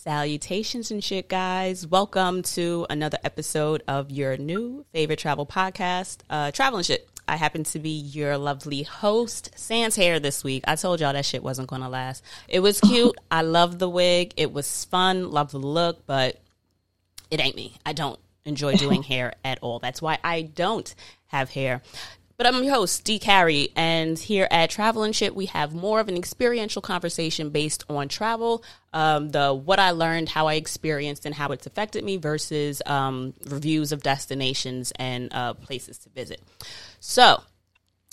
Salutations and shit, guys. Welcome to another episode of your new favorite travel podcast, uh, Travel and Shit. I happen to be your lovely host, Sans Hair, this week. I told y'all that shit wasn't going to last. It was cute. I love the wig. It was fun. Love the look, but it ain't me. I don't enjoy doing hair at all. That's why I don't have hair. But I'm your host, Dee Carrie, and here at Travel and Shit, we have more of an experiential conversation based on travel, um, the what I learned, how I experienced, and how it's affected me versus um, reviews of destinations and uh, places to visit. So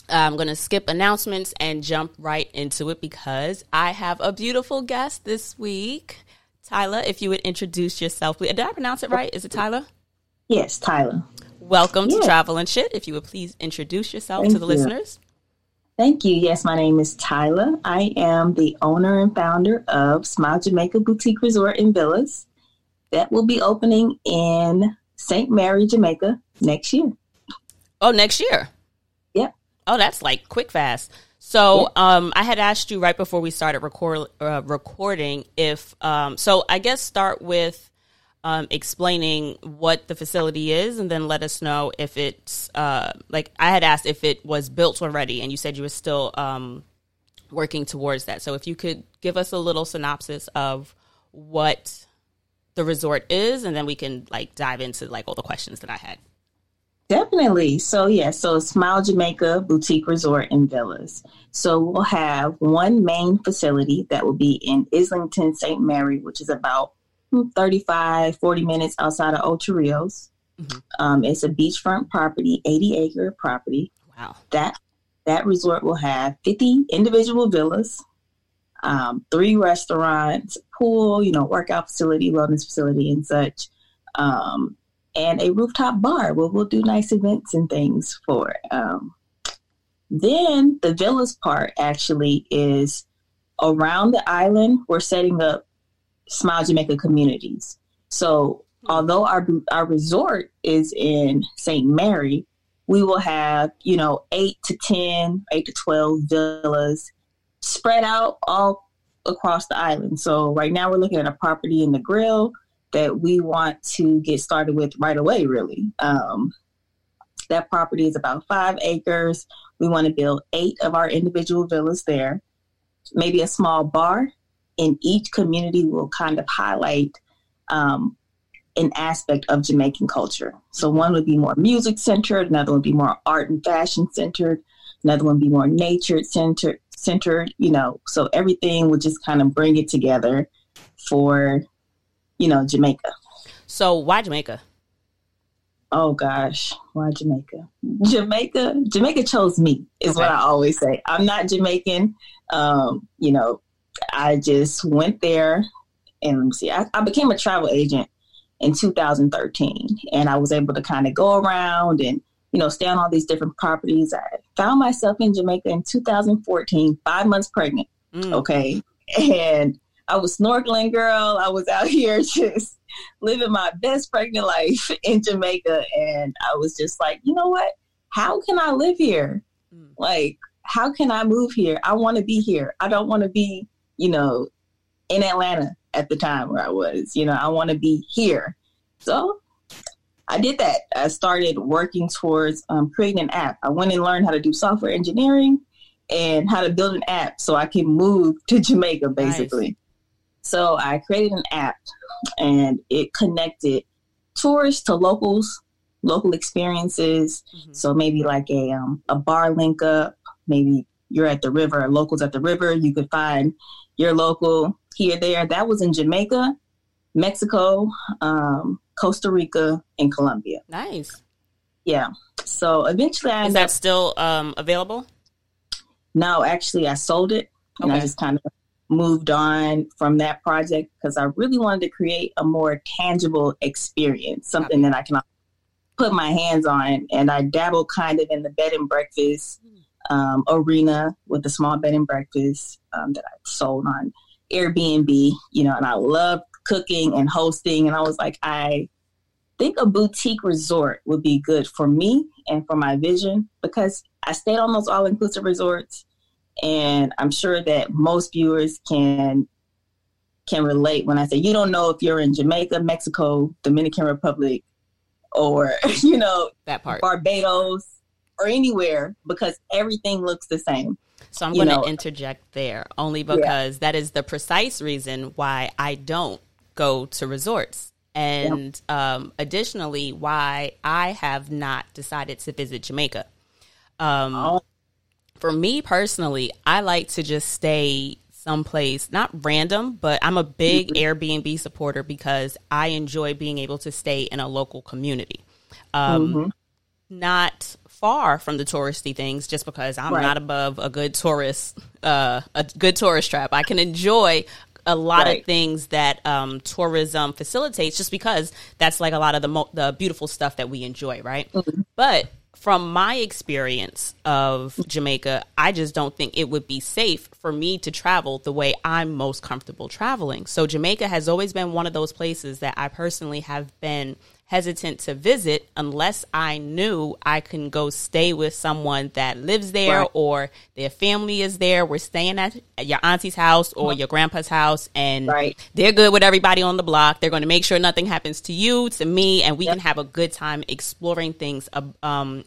I'm going to skip announcements and jump right into it because I have a beautiful guest this week. Tyla, if you would introduce yourself. Did I pronounce it right? Is it Tyla? Yes, Tyla. Welcome to Travel and Shit. If you would please introduce yourself Thank to the you. listeners. Thank you. Yes, my name is Tyla. I am the owner and founder of Smile Jamaica Boutique Resort and Villas. That will be opening in St. Mary, Jamaica next year. Oh, next year? Yep. Oh, that's like quick fast. So, yep. um, I had asked you right before we started record, uh, recording if, um, so I guess start with um, explaining what the facility is, and then let us know if it's uh, like I had asked if it was built already, and you said you were still um, working towards that. So if you could give us a little synopsis of what the resort is, and then we can like dive into like all the questions that I had. Definitely. So yeah, so Smile Jamaica Boutique Resort and Villas. So we'll have one main facility that will be in Islington, St. Mary, which is about 35, 40 minutes outside of Ocho Rios. Mm-hmm. Um, it's a beachfront property, 80 acre property. Wow. That that resort will have 50 individual villas, um, three restaurants, pool, you know, workout facility, wellness facility, and such, um, and a rooftop bar where we'll do nice events and things for. Um, then the villas part actually is around the island. We're setting up Smile Jamaica communities. So although our our resort is in St. Mary, we will have, you know, eight to 10, eight to 12 villas spread out all across the island. So right now we're looking at a property in Negril that we want to get started with right away, really. Um, that property is about five acres. We want to build eight of our individual villas there, maybe a small bar in each community will kind of highlight um, an aspect of Jamaican culture. So one would be more music centered, another would be more art and fashion centered, another one would be more nature centered. Centered, you know, so everything would just kind of bring it together for, you know, Jamaica. So why Jamaica? Oh gosh, why Jamaica? Jamaica, Jamaica chose me is okay. what I always say. I'm not Jamaican. Um, you know, I just went there and let me see, I, I became a travel agent in 2013 and I was able to kind of go around and you know stay on all these different properties. I found myself in Jamaica in 2014, five months pregnant. Mm. Okay, and I was snorkeling, girl. I was out here just living my best pregnant life in Jamaica, and I was just like, you know what? How can I live here? Mm. Like, how can I move here? I want to be here. I don't want to be you know, in Atlanta at the time where I was. You know, I want to be here. So I did that. I started working towards um, creating an app. I went and learned how to do software engineering and how to build an app so I can move to Jamaica, basically. Nice. So I created an app and it connected tourists to locals, local experiences. Mm-hmm. So maybe like a um, a bar link up, maybe you're at the river, locals at the river, you could find your local here, there. That was in Jamaica, Mexico, um, Costa Rica, and Colombia. Nice. Yeah. So eventually I Is that up, still um, available? No, actually I sold it and okay. I just kind of moved on from that project because I really wanted to create a more tangible experience, something okay. that I can put my hands on. And I dabbled kind of in the bed and breakfast um, arena with a small bed and breakfast um, that I sold on Airbnb, you know, and I love cooking and hosting. And I was like, I think a boutique resort would be good for me and for my vision because I stayed on those all inclusive resorts. And I'm sure that most viewers can can relate when I say you don't know if you're in Jamaica, Mexico, Dominican Republic, or you know that part Barbados or anywhere because everything looks the same. So I'm going to interject there only because yeah. that is the precise reason why I don't go to resorts. And um, additionally, why I have not decided to visit Jamaica. Um, oh. For me personally, I like to just stay someplace, not random, but I'm a big mm-hmm. Airbnb supporter because I enjoy being able to stay in a local community. Um, mm-hmm. Not far from the touristy things just because I'm right. not above a good tourist uh, a good tourist trap. I can enjoy a lot right. of things that um, tourism facilitates just because that's like a lot of the mo- the beautiful stuff that we enjoy, right? Mm-hmm. But from my experience of Jamaica, I just don't think it would be safe for me to travel the way I'm most comfortable traveling. So Jamaica has always been one of those places that I personally have been hesitant to visit unless I knew I can go stay with someone that lives there right. or their family is there. We're staying at, your auntie's house or your grandpa's house and right. they're good with everybody on the block. They're going to make sure nothing happens to you, to me, and we yep. can have a good time exploring things um,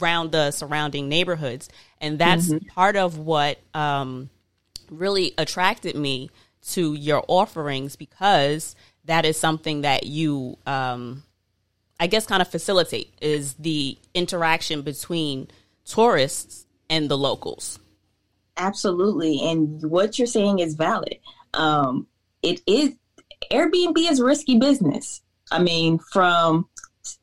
around the surrounding neighborhoods. And that's mm-hmm. part of what um, really attracted me to your offerings because that is something that you um, I guess, kind of facilitate is the interaction between tourists and the locals. Absolutely. And what you're saying is valid. Um, it is, Airbnb is risky business. I mean, from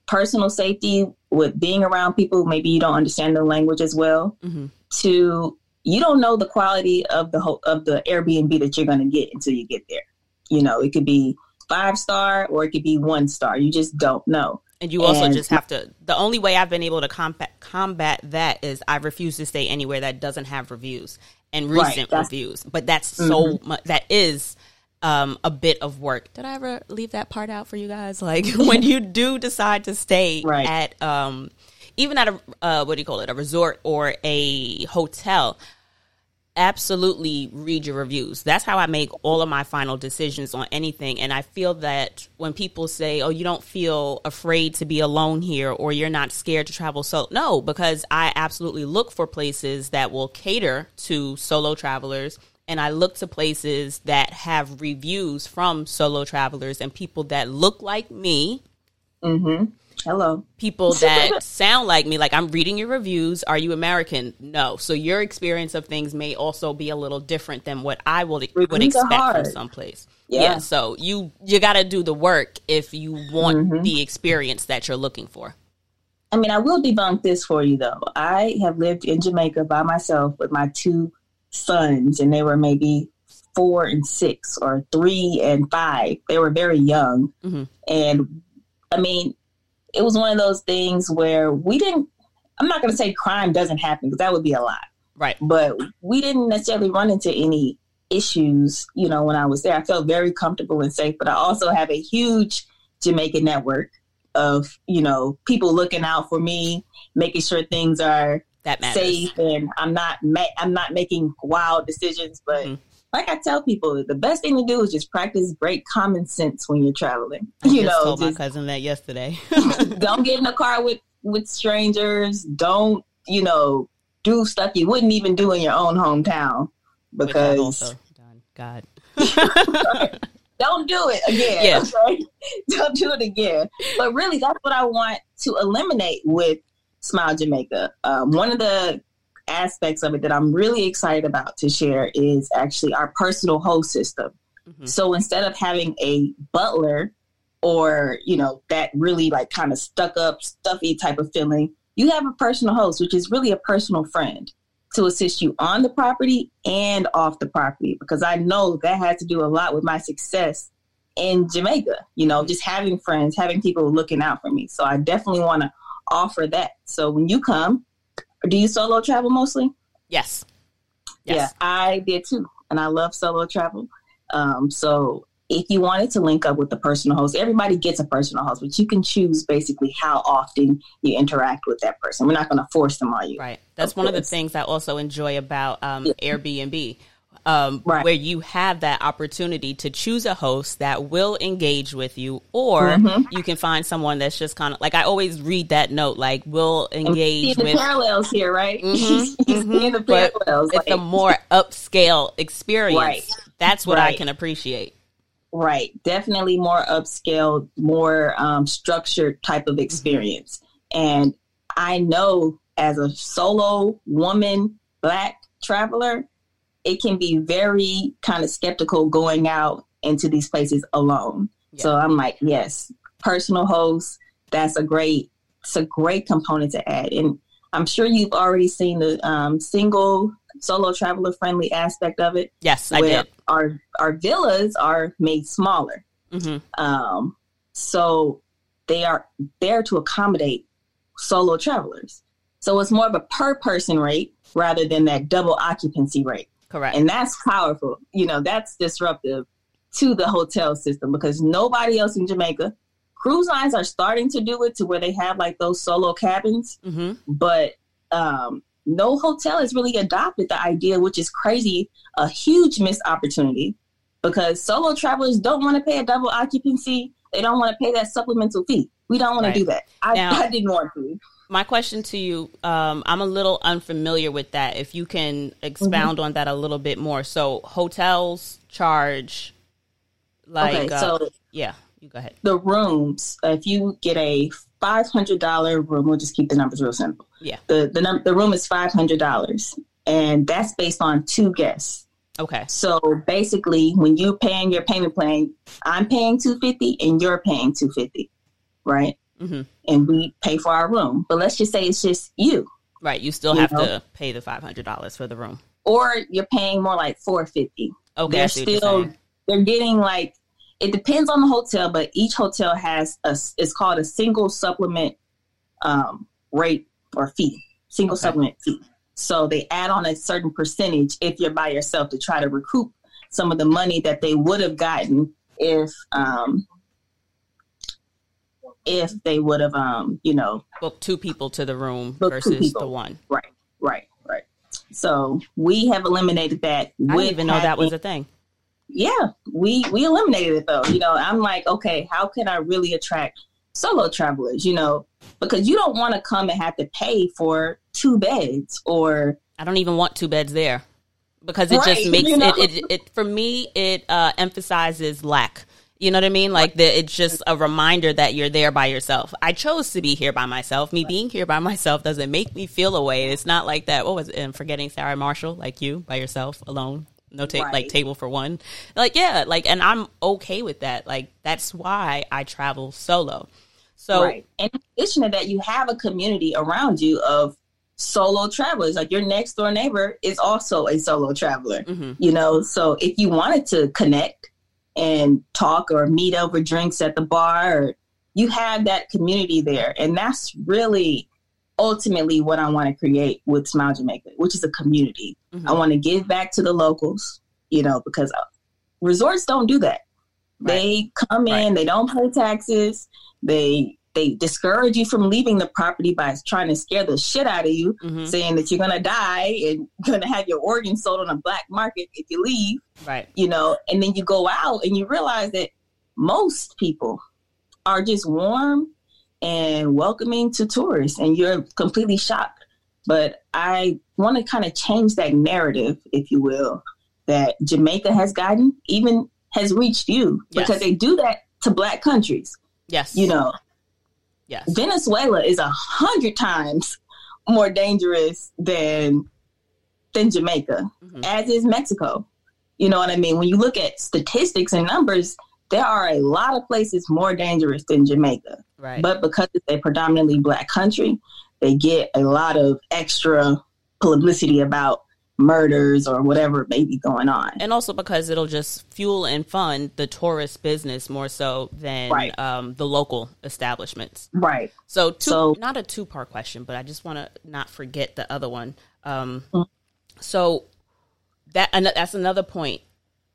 personal safety with being around people, maybe you don't understand the language as well, mm-hmm. to you don't know the quality of the whole, of the Airbnb that you're going to get until you get there. You know, it could be five star or it could be one star. You just don't know. And you also and just have to. The only way I've been able to combat combat that is I refuse to stay anywhere that doesn't have reviews and recent right, reviews. But that's mm-hmm. so much. That is um, a bit of work. Did I ever leave that part out for you guys? Like when you do decide to stay right. at, um, even at a uh, what do you call it, a resort or a hotel absolutely read your reviews. That's how I make all of my final decisions on anything. And I feel that when people say, oh, you don't feel afraid to be alone here or you're not scared to travel so no, because I absolutely look for places that will cater to solo travelers. And I look to places that have reviews from solo travelers and people that look like me. Mm-hmm Hello. People that sound like me, like I'm reading your reviews. Are you American? No. So your experience of things may also be a little different than what I would, would expect from someplace. Yeah. yeah. So you you got to do the work if you want mm-hmm. the experience that you're looking for. I mean, I will debunk this for you though. I have lived in Jamaica by myself with my two sons, and they were maybe four and six or three and five. They were very young. Mm-hmm. And I mean, it was one of those things where we didn't I'm not going to say crime doesn't happen because that would be a lot. Right. But we didn't necessarily run into any issues, you know, when I was there. I felt very comfortable and safe, but I also have a huge Jamaican network of, you know, people looking out for me, making sure things are that safe and I'm not ma- I'm not making wild decisions, but mm-hmm like I tell people, the best thing to do is just practice great common sense when you're traveling. I you know, told just, my cousin that yesterday. don't get in a car with with strangers. Don't you know do stuff you wouldn't even do in your own hometown because God. don't do it again. Yeah. Okay? Don't do it again. But really, that's what I want to eliminate with Smile Jamaica. Um, one of the aspects of it that I'm really excited about to share is actually our personal host system. Mm-hmm. So instead of having a butler or, you know, that really like kind of stuck up, stuffy type of feeling, you have a personal host, which is really a personal friend to assist you on the property and off the property because I know that has to do a lot with my success in Jamaica, you know, just having friends, having people looking out for me. So I definitely want to offer that. So when you come, do you solo travel mostly? Yes. yes. Yeah, I did too. And I love solo travel. Um, so if you wanted to link up with the personal host, everybody gets a personal host, but you can choose basically how often you interact with that person. We're not going to force them on you. Right. That's one of the things I also enjoy about um, yeah. Airbnb. Um, Right. where you have that opportunity to choose a host that will engage with you, or Mm-hmm. you can find someone that's just kind of like I always read that note, like will See engage the with. parallels here, right? Mhm, He's seeing the parallels. it's a more upscale experience. Right. That's what I can appreciate. Right. Definitely more upscale, more um, structured type of experience. And I know as a solo woman, black traveler, it can be very kind of skeptical going out into these places alone. So I'm like, yes, personal host, that's a great, it's a great component to add. And I'm sure you've already seen the um, single solo traveler friendly aspect of it Yes, I where did. our our villas are made smaller. hmm Um, so they are there to accommodate solo travelers. So it's more of a per person rate rather than that double occupancy rate. Correct. And that's powerful. You know, that's disruptive to the hotel system because nobody else in Jamaica, cruise lines are starting to do it to where they have like those solo cabins hmm but um, no hotel has really adopted the idea, which is crazy, a huge missed opportunity because solo travelers don't want to pay a double occupancy. They don't want to pay that supplemental fee. We don't want Right. to do that. I, Now- I didn't want to. My question to you, um, I'm a little unfamiliar with that. If you can expound Mm-hmm. on that a little bit more. So hotels charge like okay, uh, so yeah, you go ahead. the rooms, if you get a five hundred dollar room, we'll just keep the numbers real simple. Yeah. The the num- the room is five hundred dollars, and that's based on two guests. Okay. So basically, when you're paying your payment plan, I'm paying two fifty and you're paying two fifty, right? Hmm And we pay for our room. But let's just say it's just you, Right. You still You have know? to pay the five hundred dollars for the room. or you're paying more like four fifty. Okay. They're see what you're still they're getting like it depends on the hotel, but each hotel has a it's called a single supplement um, rate or fee, single Okay. supplement fee. So they add on a certain percentage if you're by yourself to try to recoup some of the money that they would have gotten if um, if they would have um, you know Book two people to the room versus the one. right right right. So we have eliminated that. I didn't even know that was a thing. yeah, we we eliminated it though. You know, I'm like, okay, how can I really attract solo travelers? You know, because you don't want to come and have to pay for two beds or I don't even want two beds there because it Right, just makes you know? it, it, it for me it uh, emphasizes lack. You know what I mean? Like the, it's just a reminder that you're there by yourself. I chose to be here by myself. Me being here by myself doesn't make me feel away. It's not like that. What was it? And forgetting Sarah Marshall, like you by yourself alone, no ta- Right. like table for one. Like yeah, like and I'm okay with that. Like that's why I travel solo. So right. In addition to that, you have a community around you of solo travelers. Like your next door neighbor is also a solo traveler. mhm. You know, so if you wanted to connect and talk or meet over drinks at the bar, or you have that community there, and that's really ultimately what I want to create with Smile Jamaica, which is a community. Mhm. I want to give back to the locals, you know, because uh, resorts don't do that. They come in, Right. they don't pay taxes, they they discourage you from leaving the property by trying to scare the shit out of you, Mhm. saying that you're gonna die and gonna have your organs sold on a black market if you leave, right. you know, and then you go out and you realize that most people are just warm and welcoming to tourists and you're completely shocked. But I want to kind of change that narrative, if you will, that Jamaica has gotten, even has reached you, Yes. because they do that to black countries. Yes. You know, Yes. Venezuela is a hundred times more dangerous than than Jamaica, Mhm. as is Mexico. You know what I mean? When you look at statistics and numbers, there are a lot of places more dangerous than Jamaica. Right. But because it's a predominantly black country, they get a lot of extra publicity about murders or whatever may be going on. and also because it'll just fuel and fund the tourist business more so than Right. um, the local establishments. Right. So, two, So- not a two part question, but I just want to not forget the other one. Um, Mm. So that that's another point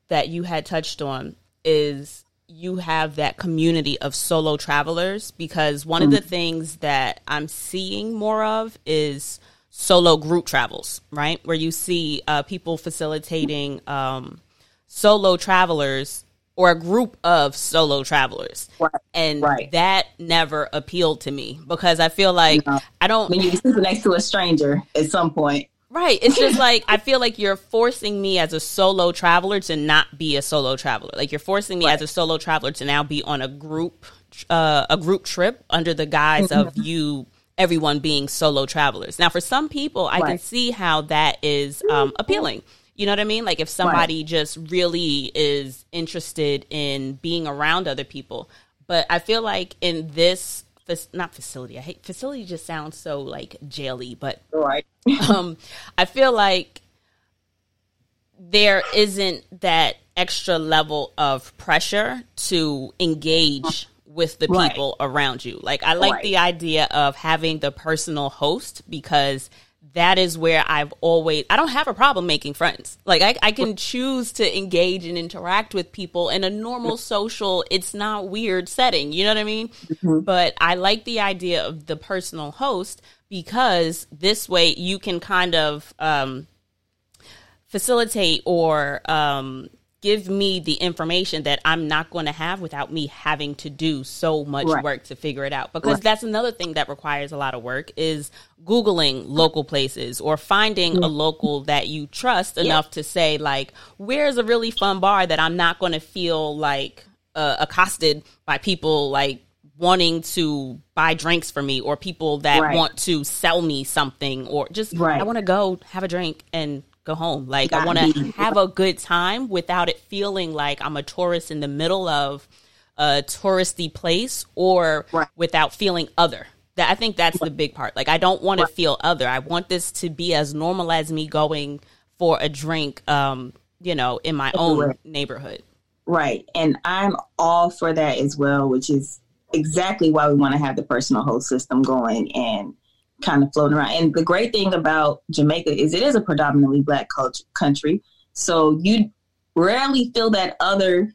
that you had touched on is you have that community of solo travelers because one Mm. of the things that I'm seeing more of is solo group travels, right? Where you see uh, people facilitating um, solo travelers or a group of solo travelers. Right. And Right. that never appealed to me because I feel like No. I don't When you sit next to a stranger at some point. Right. It's just like I feel like you're forcing me as a solo traveler to not be a solo traveler. Like you're forcing me Right. as a solo traveler to now be on a group uh, a group trip under the guise of Mm-hmm. you everyone being solo travelers. Now for some people I can see how that is um, appealing. You know what I mean? Like if somebody just really is interested in being around other people. But I feel like in this not facility. I hate facility just sounds so like jaily, but Right. um, I feel like there isn't that extra level of pressure to engage with the Right. people around you. Like I like Right. the idea of having the personal host because that is where I've always I don't have a problem making friends. Like I, I can choose to engage and interact with people in a normal social, it's not weird setting. You know what I mean? But I like the idea of the personal host because this way you can kind of um, facilitate or um, give me the information that I'm not going to have without me having to do so much Right. work to figure it out. Because Right. that's another thing that requires a lot of work is googling local places or finding a local that you trust enough to say like, where's a really fun bar that I'm not going to feel like uh, accosted by people like wanting to buy drinks for me or people that Right. want to sell me something or just. I want to go have a drink and go home. Like I want to have a good time without it feeling like I'm a tourist in the middle of a touristy place or Right. without feeling other. That I think that's the big part. Like I don't want to feel other. I want this to be as normal as me going for a drink um, you know, in my own neighborhood. Right. And I'm all for that as well, which is exactly why we want to have the personal host system going and kind of floating around. And the great thing about Jamaica is it is a predominantly black culture country. So you rarely feel that other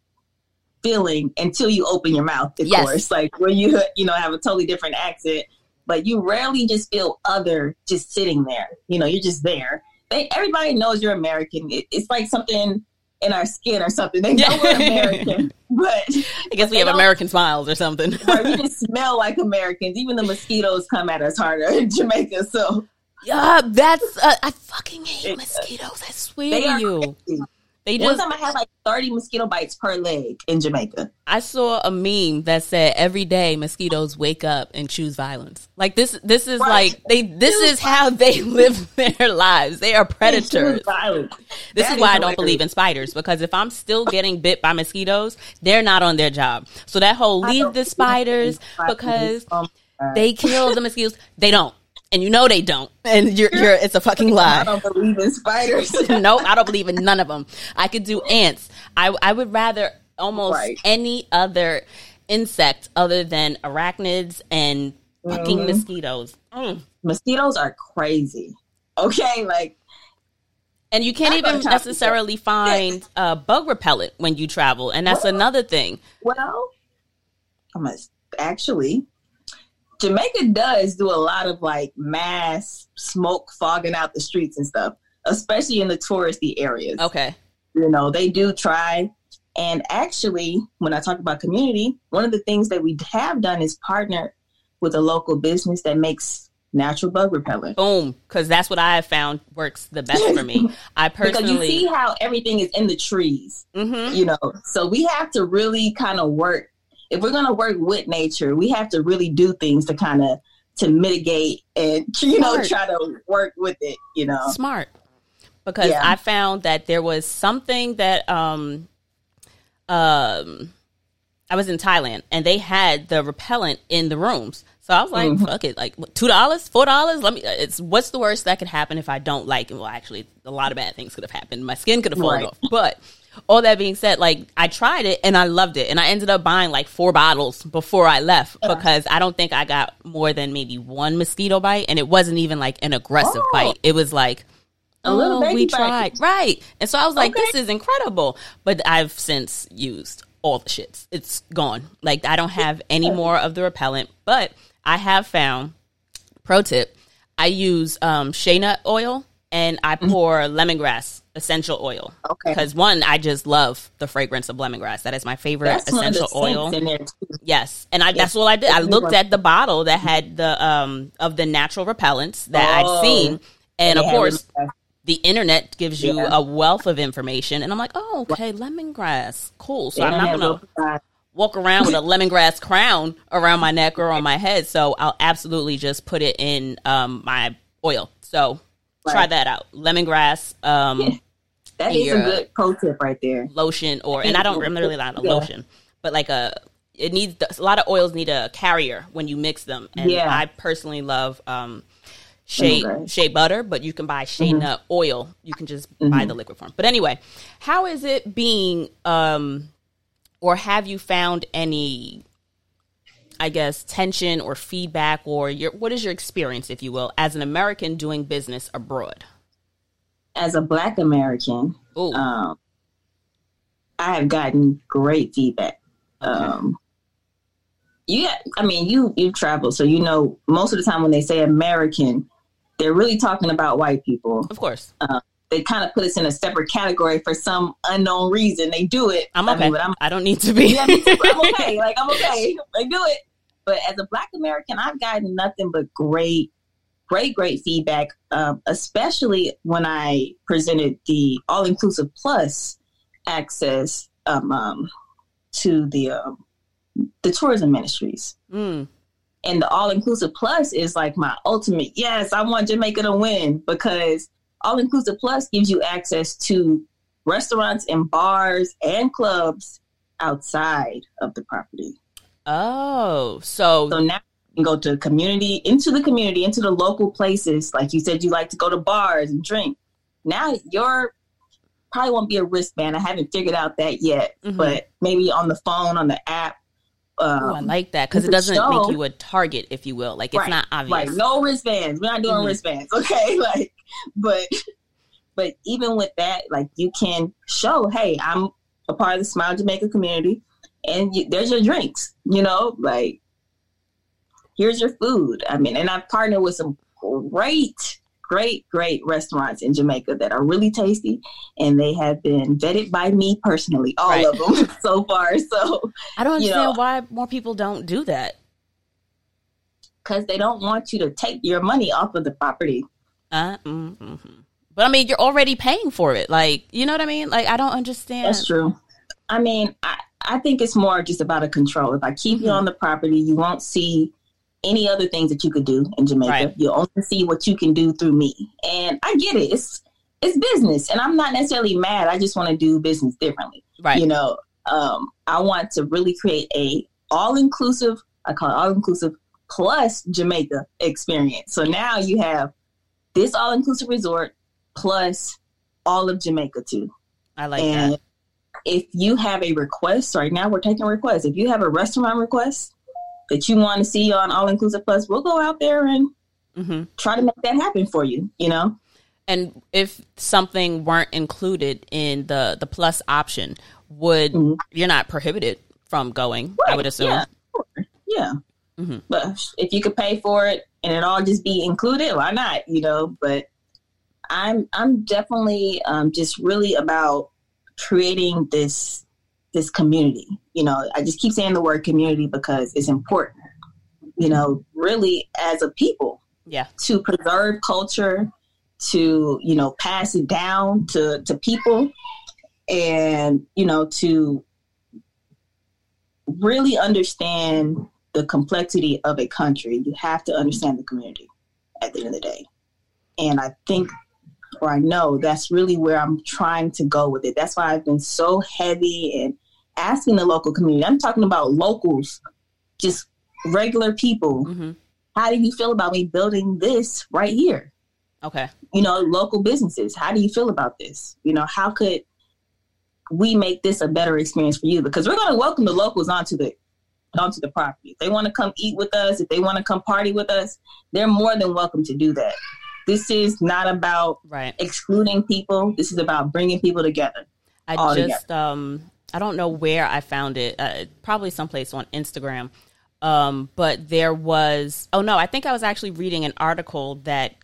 feeling until you open your mouth, of Yes. course. Like when you, you know, have a totally different accent, but you rarely just feel other just sitting there. You know, you're just there. They, everybody knows you're American. It, it's like something in our skin or something. They know we're American, but I guess we have American smiles or something. or we just smell like Americans. Even the mosquitoes come at us harder in Jamaica. So yeah, that's uh, I fucking hate It- mosquitoes. I swear to you. crazy. They One just time I had like 30 mosquito bites per leg in Jamaica. I saw a meme that said every day mosquitoes wake up and choose violence. Like this this is Right. like they this Choose is how they live their lives. They are predators. violence. This is why I don't believe in spiders because if I'm still getting bit by mosquitoes, they're not on their job. So that whole leave the spiders because oh my they kill the mosquitoes. They don't. And you know they don't. And you're, you're it's a fucking lie. I don't believe in spiders. nope, I don't believe in none of them. I could do ants. I I would rather almost Right. any other insect other than arachnids and fucking Mhm. mosquitoes. Mm. Mosquitoes are crazy. Okay, like And you can't even necessarily find uh, bug repellent when you travel, and that's What? another thing. well, I must actually. Jamaica does do a lot of like mass smoke fogging out the streets and stuff, especially in the touristy areas. Okay, you know they do try and actually when i talk about community one of the things that we have done is partner with a local business that makes natural bug repellent boom, because that's what I have found works the best for me. I personally because you see how everything is in the trees Mhm. you know so we have to really kind of work if we're going to work with nature we have to really do things to kind of to mitigate and you know try to work with it you know smart because Yeah. I found that there was something that um um I was in Thailand and they had the repellent in the rooms. So I was like, Mhm. fuck it, like two dollars, four dollars. Let me. It's what's the worst that could happen if I don't like it? Well, actually, a lot of bad things could have happened. My skin could have fallen Right. off. But all that being said, like I tried it and I loved it, and I ended up buying like four bottles before I left because I don't think I got more than maybe one mosquito bite, and it wasn't even like an aggressive Oh. bite. It was like. A little oh, baby we bite. tried right, and so I was like, Okay. "This is incredible." But I've since used all the shits. It's gone. Like I don't have any more of the repellent, but I have found pro tip. I use um, shea nut oil and I pour lemongrass essential oil. Okay. Because one, I just love the fragrance of lemongrass. That is my favorite That's one of the essential oil. scents in there too. Yes, and I, that's what I did. I looked at the bottle that had the um of the natural repellents that I'd Oh. seen, and of course, lemongrass. the internet gives you Yeah. a wealth of information, and I'm like, oh, okay, lemongrass, cool. So They I'm don't gonna walk around with a lemongrass crown around my neck or on my head. So I'll absolutely just put it in um my oil. So try that out, lemongrass. Um, Yeah. That is a good pro tip right there. lotion or and I don't I'm really not a Yeah. lotion, but like a it needs a lot of oils need a carrier when you mix them. And Yeah. I personally love um shea Lemongrass. shea butter, but you can buy shea Mm-hmm. nut oil. You can just buy the liquid form. But anyway, how is it being um or have you found any I guess tension or feedback or your what is your experience if you will as an American doing business abroad? As a Black American, um, I have gotten great feedback. Um, yeah, I mean, you you travel, so you know most of the time when they say American, they're really talking about white people. of course. They kind of put us in a separate category for some unknown reason. They do it. I'm I okay. mean, but I'm I don't need to be. yeah. I'm okay. Like I'm okay. They do it. But as a Black American, I've gotten nothing but great, great, great feedback. Um, especially when I presented the All Inclusive Plus access um, um, to the um, the tourism ministries. Mm. And the All Inclusive Plus is like my ultimate. Yes, I want Jamaica to win because All Inclusive Plus gives you access to restaurants and bars and clubs outside of the property. Oh, so, So now can go to community, into the community, into the local places. Like you said, you like to go to bars and drink. Now your probably won't be a wristband. I haven't figured out that yet, Mhm. but maybe on the phone, on the app. Um, Ooh, I like that because it doesn't show. make you a target, if you will. Like it's Right, not obvious. Right. No wristbands. We're not doing Mhm. wristbands. Okay. Like, but, but even with that, like you can show, Hey, I'm a part of the Smile Jamaica community and you, there's your drinks, you know, like here's your food. I mean, and I've partnered with some great, great, great restaurants in Jamaica that are really tasty and they have been vetted by me personally, all Right. of them so far. So, I don't you understand know- why more people don't do that. cause they don't want you to take your money off of the property. Uh, mm, mhm. But I mean, you're already paying for it. Like, you know what I mean? Like, I don't understand. That's true. I mean, I, I think it's more just about a control. If I keep you Mhm. on the property, you won't see any other things that you could do in Jamaica. Right. You'll only see what you can do through me. And I get it. It's it's business. And I'm not necessarily mad. I just want to do business differently. Right. You know, um, I want to really create a all inclusive, I call it all inclusive plus Jamaica experience. So now you have this all inclusive resort plus all of Jamaica too. I like and that. if you have a request, right now we're taking requests. If you have a restaurant request that you want to see on All Inclusive Plus, we'll go out there and hmm try to make that happen for you. You know, And if something weren't included in the the plus option, would Mhm. you're not prohibited from going? I would assume. Yeah, yeah. Mhm. But if you could pay for it and it all just be included, why not? You know, but I'm I'm definitely um, just really about creating this this community. You know, I just keep saying the word community because it's important. You know, really as a people Yeah. to preserve culture, to you know pass it down to to people, and you know to really understand the complexity of a country. You have to understand the community at the end of the day, and I think. Or I know that's really where I'm trying to go with it. That's why I've been so heavy and asking the local community. I'm talking about locals, just regular people. hmm How do you feel about me building this right here? Okay. you know, local businesses. How do you feel about this? You know, how could we make this a better experience for you? Because we're going to welcome the locals onto the onto the property. If they want to come eat with us, if they want to come party with us, they're more than welcome to do that. This is not about Right. excluding people. This is about bringing people together. I just um I don't know where I found it. Uh, probably someplace on Instagram. Um, but there was oh no, I think I was actually reading an article that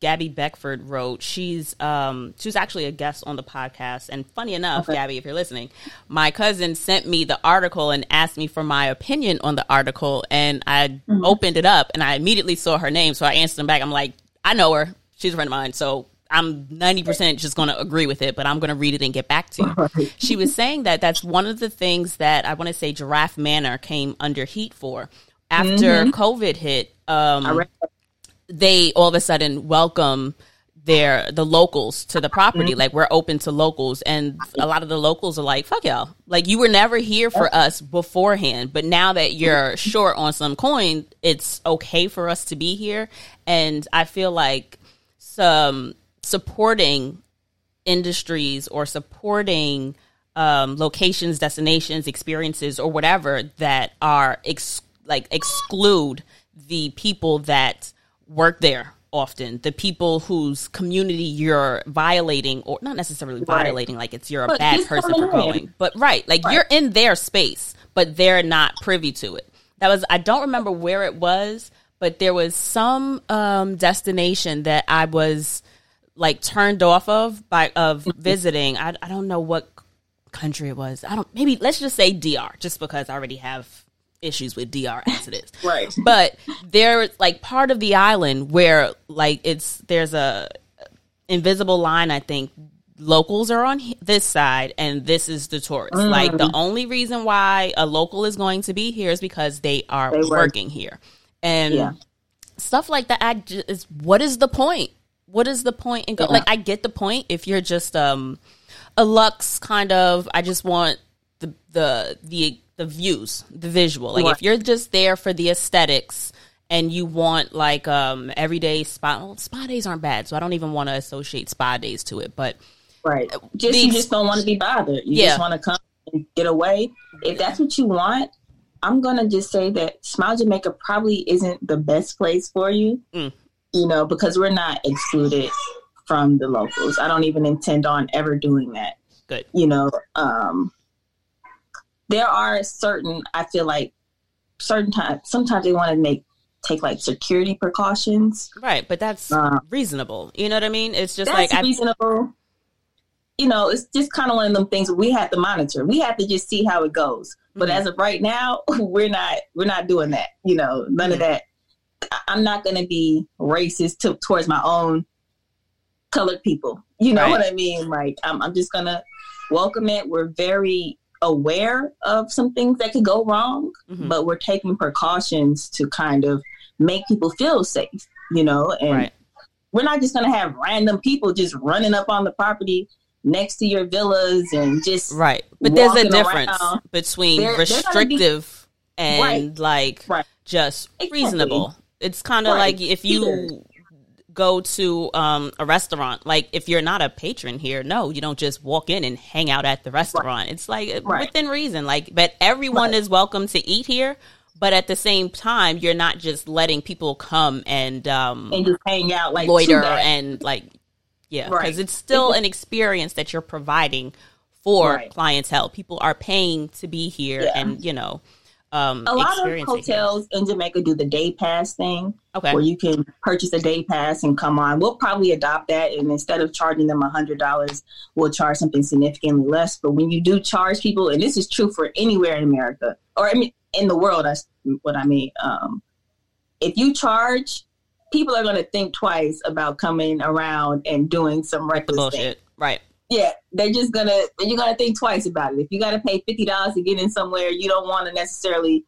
Gabby Beckford wrote. She's um she was actually a guest on the podcast. And funny enough, okay. Gabby, if you're listening, my cousin sent me the article and asked me for my opinion on the article. And I mm-hmm. opened it up and I immediately saw her name. So I answered them back. I'm like, I know her. She's a friend of mine. So I'm 90% just going to agree with it, but I'm going to read it and get back to you. Right. She was saying that that's one of the things that I want to say Giraffe Manor came under heat for. After mm-hmm. COVID hit, um, they all of a sudden welcome their the locals to the property. Mm-hmm. Like we're open to locals, and a lot of the locals are like, "Fuck y'all!" Like you were never here for us beforehand, but now that you're short on some coin, it's okay for us to be here. And I feel like some supporting industries or supporting um, locations, destinations, experiences, or whatever that are ex- like exclude the people that work there often the people whose community you're violating or not necessarily right. violating like it's you're a but bad person for going but right like right. you're in their space but they're not privy to it that was i don't remember where it was but there was some um, destination that i was like turned off of by of visiting. I I don't know what country it was. I don't maybe let's just say DR just because I already have issues with DR as it is. right. But there's like part of the island where like it's there's a invisible line I think locals are on this side and this is the tourists. Mm. Like the only reason why a local is going to be here is because they are they working here. And yeah. stuff like that I just what is the point? What is the point in go- yeah. like I get the point if you're just um a lux kind of I just want the the the the views, the visual. Like if you're just there for the aesthetics and you want like um everyday spa well, spa days aren't bad, so I don't even want to associate spa days to it, but Right. Just these, you just don't want to be bothered. You yeah. just want to come and get away. If that's what you want, I'm gonna just say that Smile Jamaica probably isn't the best place for you. Mm you know, because we're not excluded from the locals. I don't even intend on ever doing that. Good. You know, um, there are certain, I feel like certain times, sometimes they want to make, take like security precautions. Right. But that's um, reasonable. You know what I mean? It's just like reasonable. I, you know, it's just kind of one of them things we have to monitor. We have to just see how it goes. But mm-hmm. as of right now, we're not we're not doing that. You know, none mm-hmm. of that I'm not going to be racist to, towards my own colored people. You know right. what I mean? Like, I'm, I'm just going to welcome it. We're very aware of some things that could go wrong, mm-hmm. but we're taking precautions to kind of make people feel safe, you know? And right. we're not just going to have random people just running up on the property next to your villas and just right but there's a difference around. between they're, restrictive they're be, and right, like right. just exactly. reasonable it's kind of right. like if you go to um, a restaurant, like if you're not a patron here, no, you don't just walk in and hang out at the restaurant. Right. It's like uh, right. within reason. Like, but everyone is welcome to eat here. But at the same time, you're not just letting people come and um, and just hang out like loiter and like yeah, because it's still an experience that you're providing for clientele. People are paying to be here, yeah. and you know um, a lot of hotels in Jamaica do the day pass thing, okay. where you can purchase a day pass and come on. We'll probably adopt that, and instead of charging them a hundred dollars, we'll charge something significantly less. But when you do charge people, and this is true for anywhere in America or I mean in the world, that's what I mean. Um, if you charge, people are going to think twice about coming around and doing some reckless bullshit. Thing. Right yeah, they're just gonna you're gonna think twice about it. If you gotta pay fifty dollars to get in somewhere, you don't want to necessarily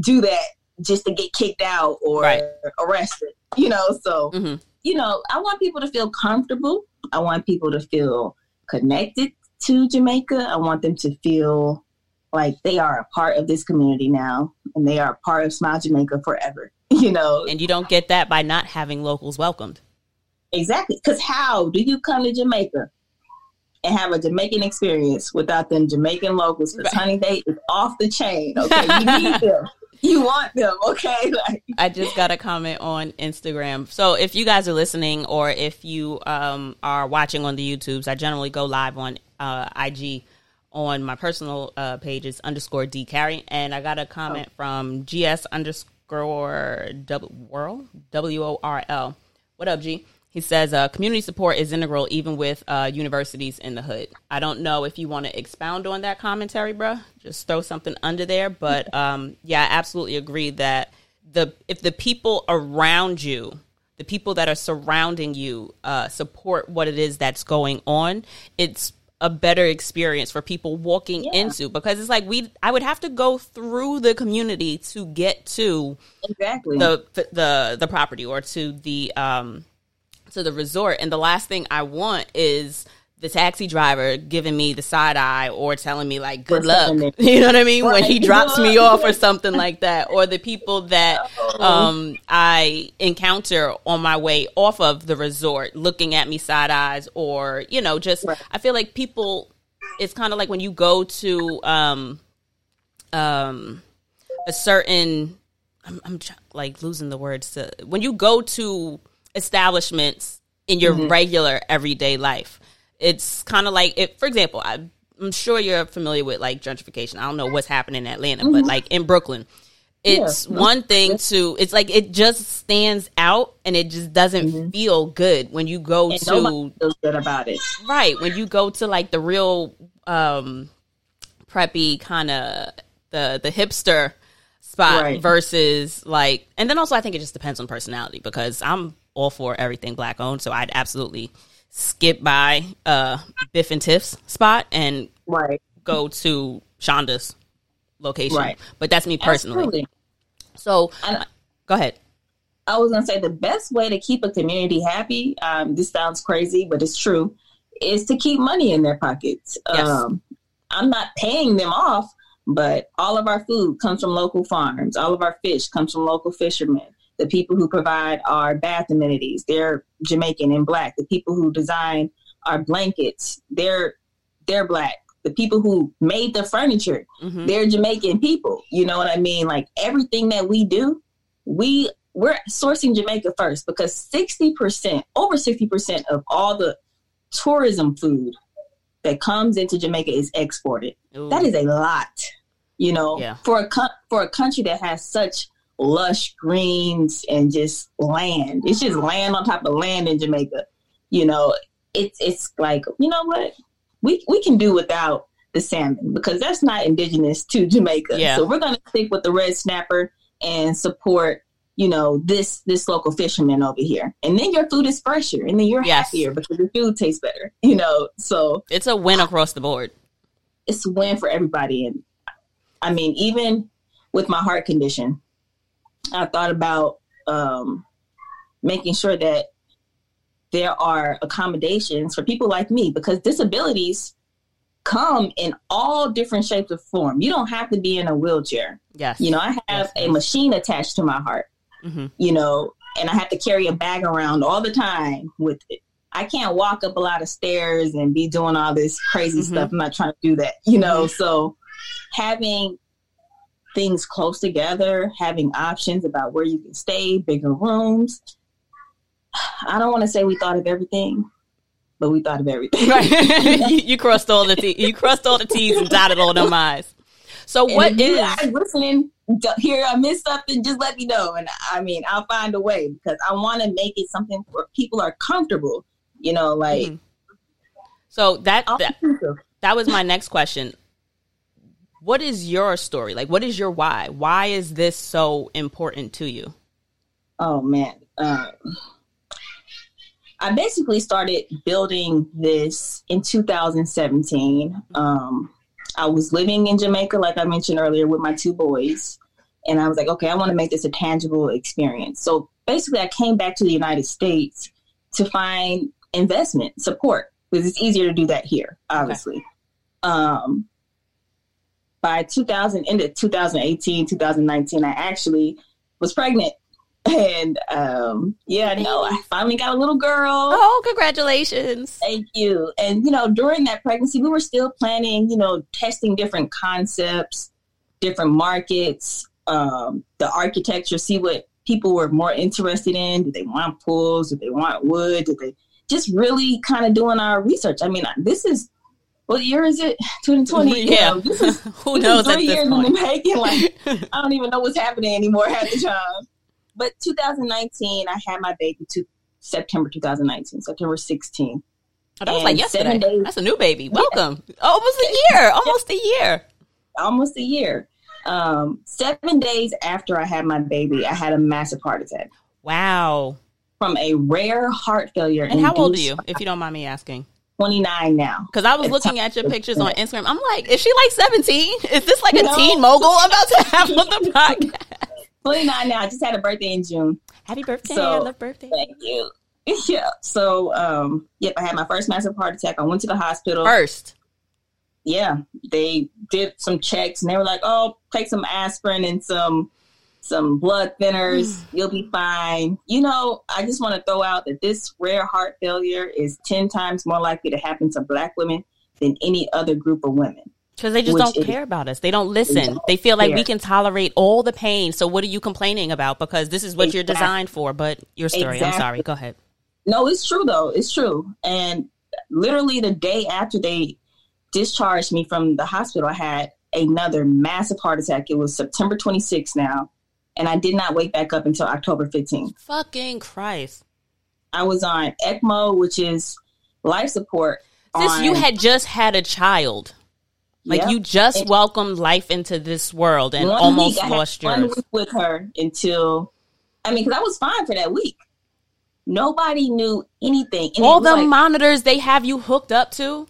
do that just to get kicked out or right. arrested. You know, so mm-hmm. you know, I want people to feel comfortable. I want people to feel connected to Jamaica. I want them to feel like they are a part of this community now and they are a part of Smile Jamaica forever. You know, and you don't get that by not having locals welcomed. Exactly, because how do you come to Jamaica? And have a Jamaican experience without them Jamaican locals. Because honey, they is off the chain. Okay, you need them. You want them, okay? Like I just got a comment on Instagram. So if you guys are listening, or if you um, are watching on the YouTubes, I generally go live on uh, IG on my personal uh, page is underscore D Carrie, and I got a comment oh. from GS underscore W World W O R L. What up, G? He says uh, community support is integral even with uh, universities in the hood. I don't know if you want to expound on that commentary, bruh. Just throw something under there. But um, yeah, I absolutely agree that the if the people around you, the people that are surrounding you, uh, support what it is that's going on, it's a better experience for people walking yeah. into because it's like we I would have to go through the community to get to exactly the the the property or to the um to the resort, and the last thing I want is the taxi driver giving me the side eye or telling me like good luck. you know what i mean? When he drops me off or something like that. Or the people that oh. um, i encounter on my way off of the resort looking at me side eyes or you know just right. i feel like people it's kind of like when you go to um um a certain i'm, I'm like losing the words to when you go to establishments in your mm-hmm. regular everyday life. It's kind of like, if, for example, I, am sure you're familiar with like gentrification. I don't know what's happening in Atlanta, mm-hmm. but like in Brooklyn, it's yeah. one thing to it's like it just stands out and it just doesn't mm-hmm. feel good when you go and to feels good about it right when you go to like the real um preppy kind of the the hipster spot right. versus like and then also I think it just depends on personality because I'm all for everything black owned. So I'd absolutely skip by uh Biff and Tiff's spot and right. go to Shonda's location. Right. But that's me personally. Absolutely. So go ahead. I was gonna say the best way to keep a community happy, um, this sounds crazy, but it's true, is to keep money in their pockets. Yes. Um, I'm not paying them off, but all of our food comes from local farms. All of our fish comes from local fishermen. The people who provide our bath amenities, they're Jamaican and black. The people who design our blankets, they're they're black. The people who made the furniture, mm-hmm. they're Jamaican people. You know what I mean? Like everything that we do, we we're sourcing Jamaica first because 60%, over 60% of all the tourism food that comes into Jamaica is exported. Ooh. That is a lot, you know, yeah. for a for a country that has such lush greens and just land. It's just land on top of land in Jamaica. You know, it's it's like you know what we we can do without the salmon because that's not indigenous to Jamaica. Yeah. So we're going to stick with the red snapper and support you know this this local fisherman over here and then your food is fresher and then you're yes. happier because your food tastes better you know so it's a win across the board it's a win for everybody and i mean even with my heart condition I thought about um, making sure that there are accommodations for people like me because disabilities come in all different shapes of form. You don't have to be in a wheelchair. Yes. You know, I have yes, a machine attached to my heart. Mm-hmm. You know, and I have to carry a bag around all the time with it. I can't walk up a lot of stairs and be doing all this crazy mm-hmm. stuff. I'm not trying to do that, you know. Mm-hmm. So having things close together, having options about where you can stay, bigger rooms. I don't want to say we thought of everything, but we thought of everything. Right. you, you, crossed all the t- you crossed all the T's and dotted all the I's. So and what is you listening? Here, I missed something. Just let me know, and I mean, I'll find a way because I want to make it something where people are comfortable. You know, like. Mm-hmm. So that, that that was my next question what is your story? Like, what is your why? Why is this so important to you? Oh man, um, I basically started building this in 2017. Um, I was living in Jamaica, like I mentioned earlier, with my two boys, and I was like, okay, I want to make this a tangible experience. So basically, I came back to the United States to find investment support because it's easier to do that here, obviously. Okay. Um, by 2000 into 2018 2019 i actually was pregnant. And um yeah no i finally got a little girl. Oh congratulations. Thank you. And you know during that pregnancy we were still planning you know testing different concepts different markets um the architecture see what people were more interested in. Do they want pools? Do they want wood? Do they just really kind of doing our research. I mean this is what year is it? 2020. Yeah. You know, this is, Who this knows is at three this years in the point? making. Like I don't even know what's happening anymore half the time. But 2019, I had my baby to September 2019, September 16th. Oh, that was like yesterday. days- That's a new baby. Welcome. Almost a year. Almost a year. almost a year. Um, seven days after I had my baby, I had a massive heart attack Wow. from a rare heart failure. And how old are you, if you don't mind me asking? 29 now. Because I was It's looking at your pictures on Instagram. I'm like, is she like 17? Is this like a No. teen mogul I'm about to have on the podcast? 29 now. I just had a birthday in June. Happy birthday. So- I love birthday. Thank you. Yeah. So, um, yep, I had my first massive heart attack. I went to the hospital. First. Yeah, they did some checks and they were like, "Oh, take some aspirin and some some blood thinners. Mm. You'll be fine." You know, I just want to throw out that this rare heart failure is 10 times more likely to happen to black women than any other group of women. Because they just don't is- care about us. They don't listen. don't They feel like we can tolerate all the pain. So what are you complaining about? Because this is what you're designed for. But your story. I'm sorry. Go ahead. No, it's true though. It's true. And literally the day after they discharged me from the hospital, I had another massive heart attack. It was September 26th now, and I did not wake back up until October 15th. Fucking Christ. I was on ECMO, which is life support. Sis, on- you had just had a child. Like Yeah. you just And- welcomed life into this world and almost week, I had lost one week with her until, I mean, because I was fine for that week. Nobody knew anything. And all the like, monitors they have you hooked up to,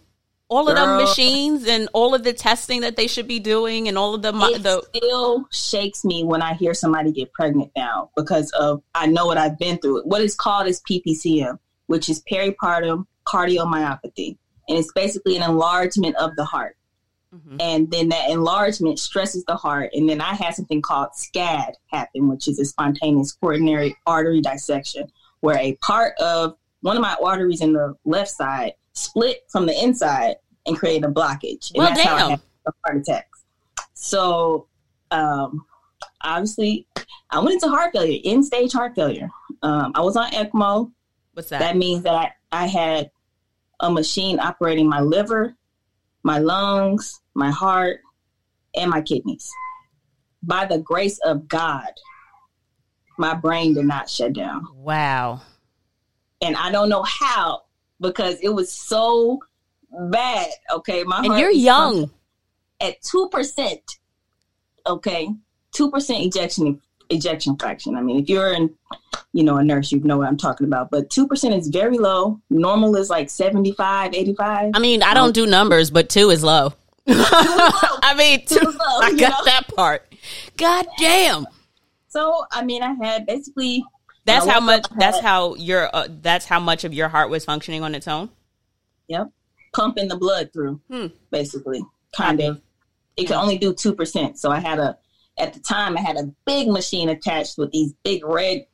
all of them Girl. machines and all of the testing that they should be doing and all of the it the still shakes me when I hear somebody get pregnant now because of I know what I've been through. What is called is PPCM, which is peripartum cardiomyopathy, and it's basically an enlargement of the heart. Mm-hmm. And then that enlargement stresses the heart. And then I had something called SCAD happen, which is a spontaneous coronary artery dissection, where a part of one of my arteries in the left side split from the inside and created a blockage. And Well, that's how I had the heart attacks. So, um, obviously, I went into heart failure, end stage heart failure. Um, I was on ECMO. what's that? That means that I, I had a machine operating my liver, my lungs, my heart, and my kidneys. By the grace of God, my brain did not shut down. wow. And I don't know how because it was so bad. Okay. My And you're young. at 2%. Okay. 2% ejection ejection fraction. I mean, if you're in, you know, a nurse, you know what I'm talking about. But 2% is very low. Normal is like 75, 85. I mean, I don't do numbers, but two is low. I mean, two, Two low, I got know? that part. God damn. So, I mean, I had basically That's how much. That's how your. Uh, that's how much of your heart was functioning on its own. Yep. Pumping the blood through, Hmm. basically. Kind of. It could only do 2%. So I had a, at the time, I had a big machine attached with these big red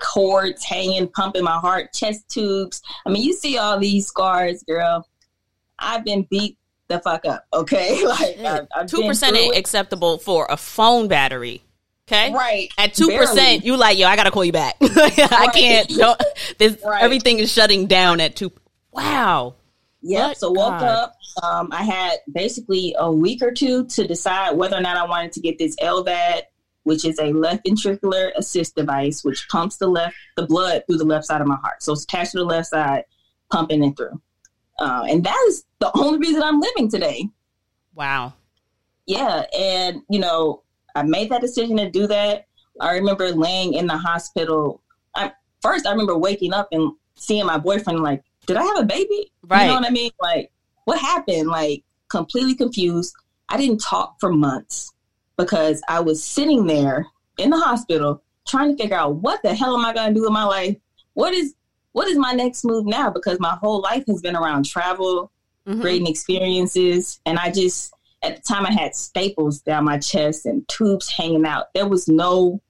cords hanging, pumping my heart, chest tubes. I mean, you see all these scars, girl. I've been beat the fuck up, okay? like, I've, I've Two been percent through it. acceptable for a phone battery. Okay. Right. At two percent, you like yo. I gotta call you back. I can't. Don't, this, Right. Everything is shutting down at two. Wow. Yep. What? So woke God. up. Um, I had basically a week or two to decide whether or not I wanted to get this LVAD, which is a left ventricular assist device, which pumps the left the blood through the left side of my heart. So it's attached to the left side, pumping it through. Uh, and that is the only reason I'm living today. Wow. Yeah, and you know, I made that decision to do that. I remember laying in the hospital. I first I remember waking up and seeing my boyfriend like, did I have a baby? Right. You know what I mean? Like, what happened? Like, completely confused. I didn't talk for months because I was sitting there in the hospital trying to figure out what the hell am I going to do with my life? What is what is my next move now? Because my whole life has been around travel, Mhm. creating experiences, and I just at the time I had staples down my chest and tubes hanging out. There was no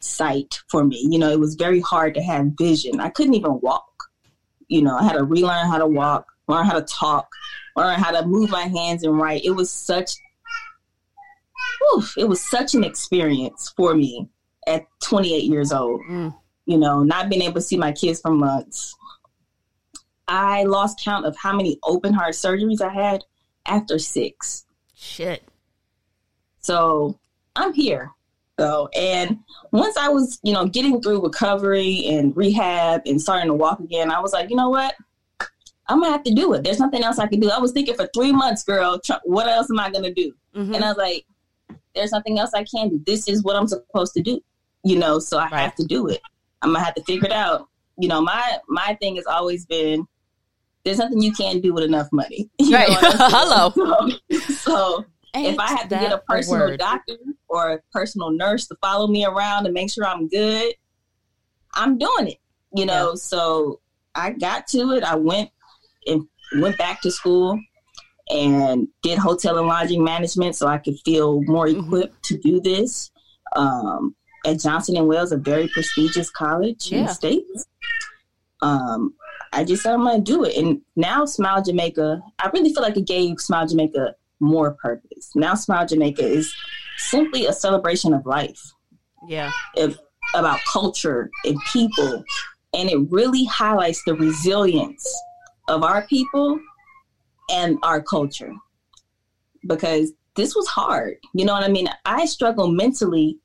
sight for me. You know, it was very hard to have vision. I couldn't even walk. You know, I had to relearn how to walk, learn how to talk, learn how to move my hands and write. It was such oof, it was such an experience for me at 28 years old. Mm. You know, not being able to see my kids for months. I lost count of how many open heart surgeries I had after six. Shit. So I'm here. So, and once I was, you know, getting through recovery and rehab and starting to walk again, I was like, you know what? I'm gonna have to do it. There's nothing else I can do. I was thinking for three months, girl, tr- what else am I gonna do? Mhm. And I was like, there's nothing else I can do. This is what I'm supposed to do, you know. So I Right. have to do it. I'm gonna have to figure it out. You know, my my thing has always been, there's nothing you can't do with enough money. You Right. Hello. So, so if I have to get a personal doctor or a personal nurse to follow me around and make sure I'm good, I'm doing it. You know, so I got to it. I went and went back to school and did hotel and lodging management so I could feel more Mhm. equipped to do this. Um, at Johnson and Wales, a very prestigious college in the States. Um, I just said I'm gonna do it. And now Smile Jamaica, I really feel like it gave Smile Jamaica more purpose. Now Smile Jamaica is simply a celebration of life, Yeah. of, about culture and people. And it really highlights the resilience of our people and our culture. Because this was hard. You know what I mean? I struggle mentally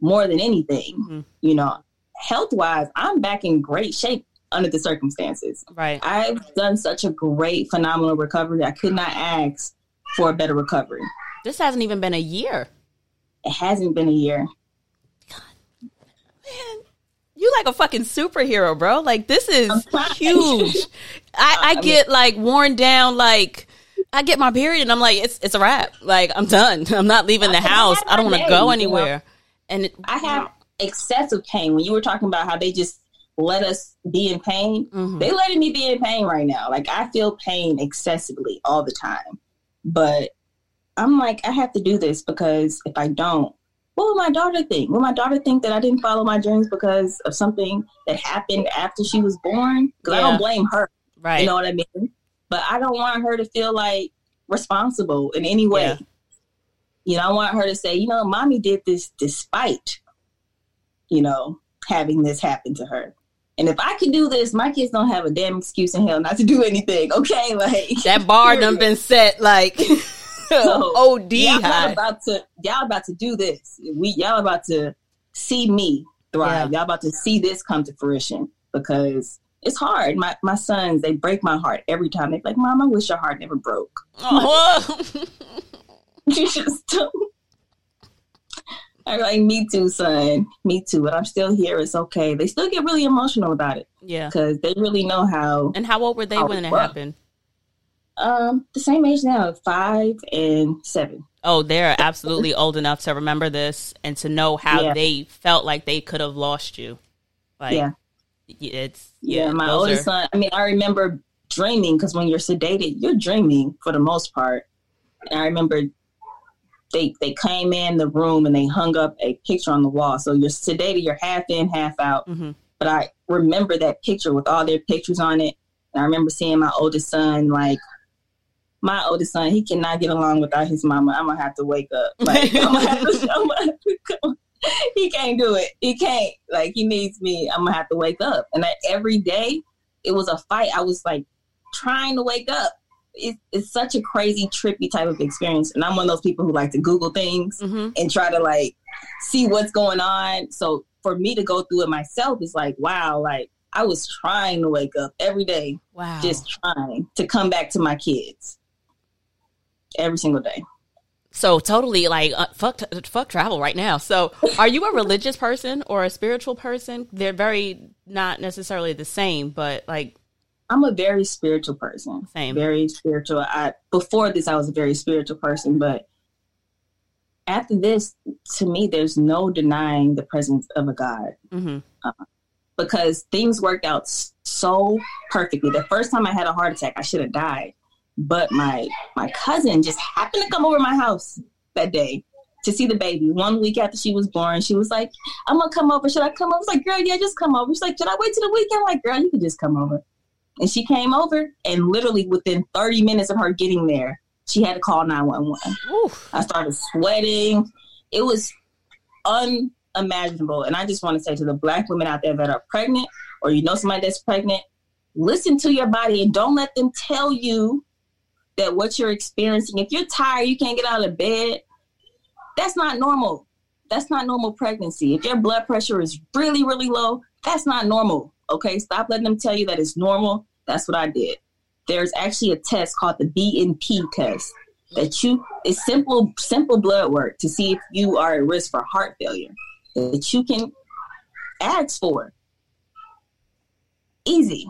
more than anything. Mhm. You know, health wise, I'm back in great shape under the circumstances. Right. I've done such a great, phenomenal recovery. I could not ask for a better recovery. This hasn't even been a year. It hasn't been a year. Man, you like a fucking superhero, bro. Like this is huge. I, I get like worn down. Like I get my period, and I'm like, it's it's a wrap. Like I'm done. I'm not leaving the house. I don't want to go anywhere. And it, I have excessive pain. When you were talking about how they just let us be in pain, Mhm. they letting me be in pain right now. Like I feel pain excessively all the time. But I'm like, I have to do this because if I don't, what will my daughter think? Will my daughter think that I didn't follow my dreams because of something that happened after she was born? Because I don't blame her. right. You know what I mean? But I don't want her to feel like responsible in any way. Yeah. You know, I want her to say, you know, mommy did this despite, you know, having this happen to her. And if I could do this, my kids don't have a damn excuse in hell not to do anything. Okay, like that bar done been set like So, OD y'all high. about to y'all about to do this. We y'all about to see me thrive. Y'all about to see this come to fruition because it's hard. My my sons, they break my heart every time. They're like, Mom, I wish your heart never broke. Oh. you just don't. I'm like, me too, son. Me too. But I'm still here. It's okay. They still get really emotional about it yeah. because they really know how. And how old were they when it well. happened? Um, the same age now, five and seven. Oh, they're absolutely old enough to remember this and to know how Yeah. they felt like they could have lost you. Like, Yeah. it's Yeah, yeah. my oldest are- son. I mean, I remember dreaming because when you're sedated, you're dreaming for the most part. And I remember they they came in the room and they hung up a picture on the wall. So you're sedated, you're half in, half out. Mhm. But I remember that picture with all their pictures on it. And I remember seeing my oldest son like. My oldest son, he cannot get along without his mama. I'm gonna have to wake up. Like I'm gonna have to, I'm gonna have to he can't do it. He can't. Like he needs me. I'm gonna have to wake up. And every day, it was a fight. I was like trying to wake up. It, it's such a crazy, trippy type of experience. And I'm one of those people who like to Google things Mhm. and try to like see what's going on. So for me to go through it myself is like, wow, like I was trying to wake up every day, Wow. just trying to come back to my kids every single day. so totally like uh, fuck fuck travel right now. So, are you a religious person or a spiritual person? They're very not necessarily the same, but like I'm a very spiritual person. Same. Very spiritual. I before this I was a very spiritual person, but after this, to me, there's no denying the presence of a God mhm. because things worked out so perfectly. The first time I had a heart attack, I should have died, but my my cousin just happened to come over my house that day to see the baby. One week after she was born, she was like, "I'm gonna come over. Should I come over?" I was like, "Girl, yeah, just come over." She's like, "Should I wait till the weekend?" I'm like, "Girl, you can just come over." And she came over, and literally within 30 minutes of her getting there, she had to call 911. Oof. I started sweating. It was unimaginable. And I just want to say to the black women out there that are pregnant or you know somebody that's pregnant, listen to your body and don't let them tell you that what you're experiencing, if you're tired, you can't get out of bed, that's not normal. That's not normal pregnancy. If your blood pressure is really, really low, that's not normal. Okay, stop letting them tell you that it's normal. That's what I did. There's actually a test called the BNP test that you it's simple simple blood work to see if you are at risk for heart failure that you can ask for. Easy.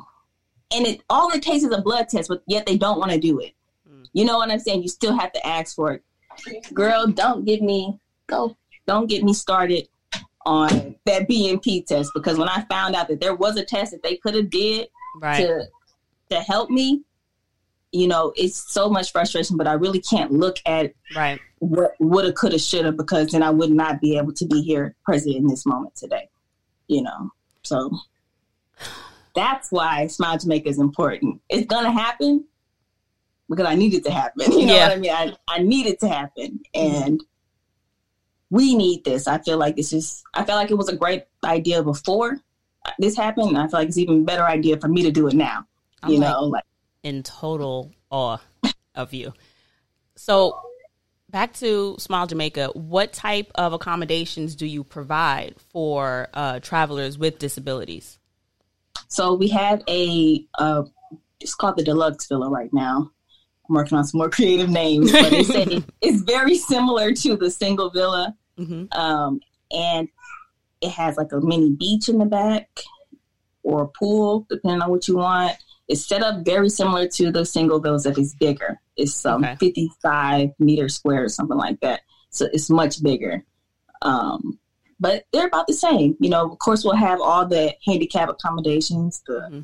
And it all it takes is a blood test, but yet they don't want to do it. You know what I'm saying? You still have to ask for it. Girl, don't get me go don't get me started on that BNP test because when I found out that there was a test that they could have did right. to to help me, you know, it's so much frustration, but I really can't look at right what woulda, coulda, shoulda because then I would not be able to be here present in this moment today. You know, so that's why Smile Jamaica is important. It's gonna happen because I need it to happen. You know yeah. what I mean? I, I need it to happen, and we need this. I feel like this is. I feel like it was a great idea before this happened. I feel like it's even better idea for me to do it now. I'm you like, know, like in total awe of you. So back to Smile Jamaica, what type of accommodations do you provide for uh, travelers with disabilities? So we have a, uh, it's called the Deluxe Villa right now. I'm working on some more creative names, but it's, very similar to the single villa. Mm-hmm. Um, and it has like a mini beach in the back or a pool, depending on what you want. It's set up very similar to the single villas if it's bigger. It's um, okay. 55 meters square or something like that. So it's much bigger. Um, but they're about the same. You know, of course, we'll have all the handicap accommodations, the mm-hmm.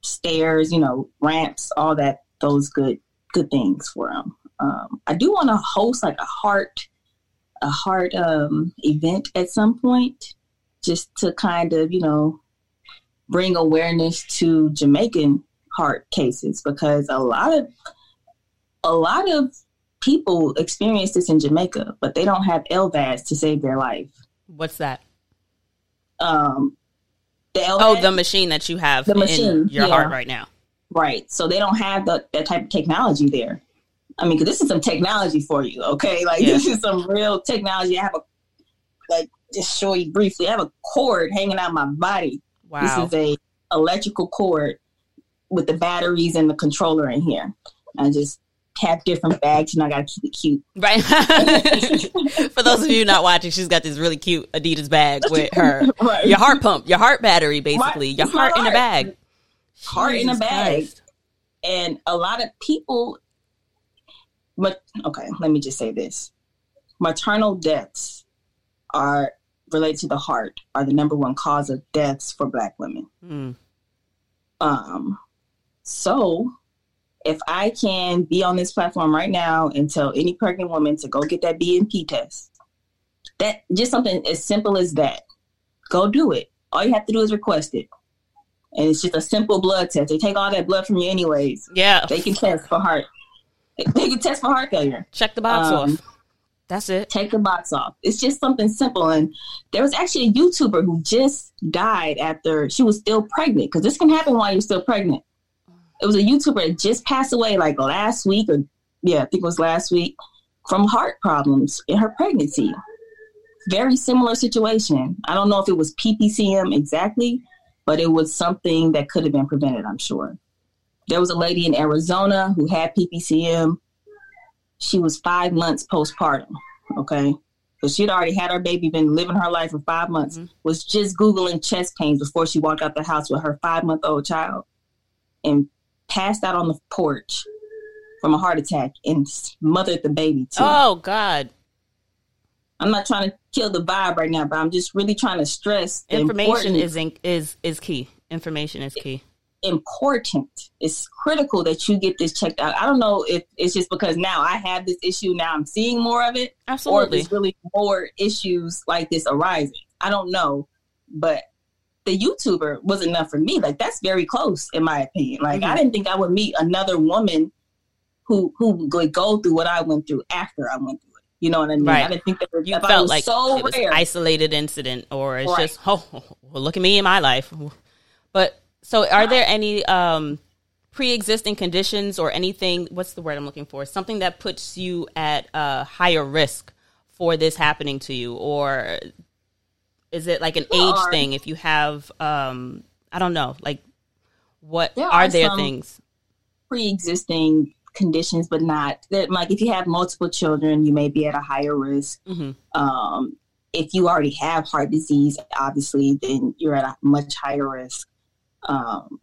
stairs, you know, ramps, all that, those good, good things for them. Um, I do want to host like a heart, a heart um, event at some point, just to kind of, you know, bring awareness to Jamaican heart cases because a lot of a lot of people experience this in Jamaica, but they don't have LVADs to save their life. What's that? Um, the oh, the machine that you have the machine, your yeah. heart right now. Right. So they don't have the, that type of technology there. I mean, this is some technology for you, okay? Like yeah. this is some real technology. I have a like just show you briefly. I have a cord hanging out my body. Wow. This is a electrical cord with the batteries and the controller in here. I just have different bags and I gotta keep it cute. Right. For those of you not watching, she's got this really cute Adidas bag with her right. your heart pump, your heart battery basically. your heart, heart, in a bag. Heart Jesus in a bag. Christ. And a lot of people but okay, let me just say this. Maternal deaths are related to the heart are the number one cause of deaths for black women. Mm. Um so if I can be on this platform right now and tell any pregnant woman to go get that BNP test, that just something as simple as that, go do it. All you have to do is request it. And it's just a simple blood test. They take all that blood from you anyways. Yeah. They can test for heart. They can test for heart failure. Check the box um, off. That's it. Take the box off. It's just something simple. And there was actually a YouTuber who just died after she was still pregnant because this can happen while you're still pregnant it was a YouTuber that just passed away like last week or yeah, I think it was last week from heart problems in her pregnancy. Very similar situation. I don't know if it was PPCM exactly, but it was something that could have been prevented, I'm sure. There was a lady in Arizona who had PPCM. She was five months postpartum, okay? So she'd already had her baby, been living her life for five months, mm-hmm. was just Googling chest pains before she walked out the house with her five month old child and passed out on the porch from a heart attack and smothered the baby too. Oh God. I'm not trying to kill the vibe right now, but I'm just really trying to stress information is in, is is key. Information is key. Important. It's critical that you get this checked out. I don't know if it's just because now I have this issue, now I'm seeing more of it, Absolutely. or if there's really more issues like this arising. I don't know, but the YouTuber was enough for me. Like that's very close in my opinion. Like mm-hmm. I didn't think I would meet another woman who who would go through what I went through after I went through. You know what I mean? Right. I didn't think that was, you felt like so it was rare. isolated incident or it's right. just oh well, look at me in my life. But so are there any um pre-existing conditions or anything what's the word i'm looking for something that puts you at a higher risk for this happening to you or is it like an there age are. thing if you have um i don't know like what there are, are there things pre-existing conditions but not that like if you have multiple children you may be at a higher risk mm-hmm. um if you already have heart disease obviously then you're at a much higher risk um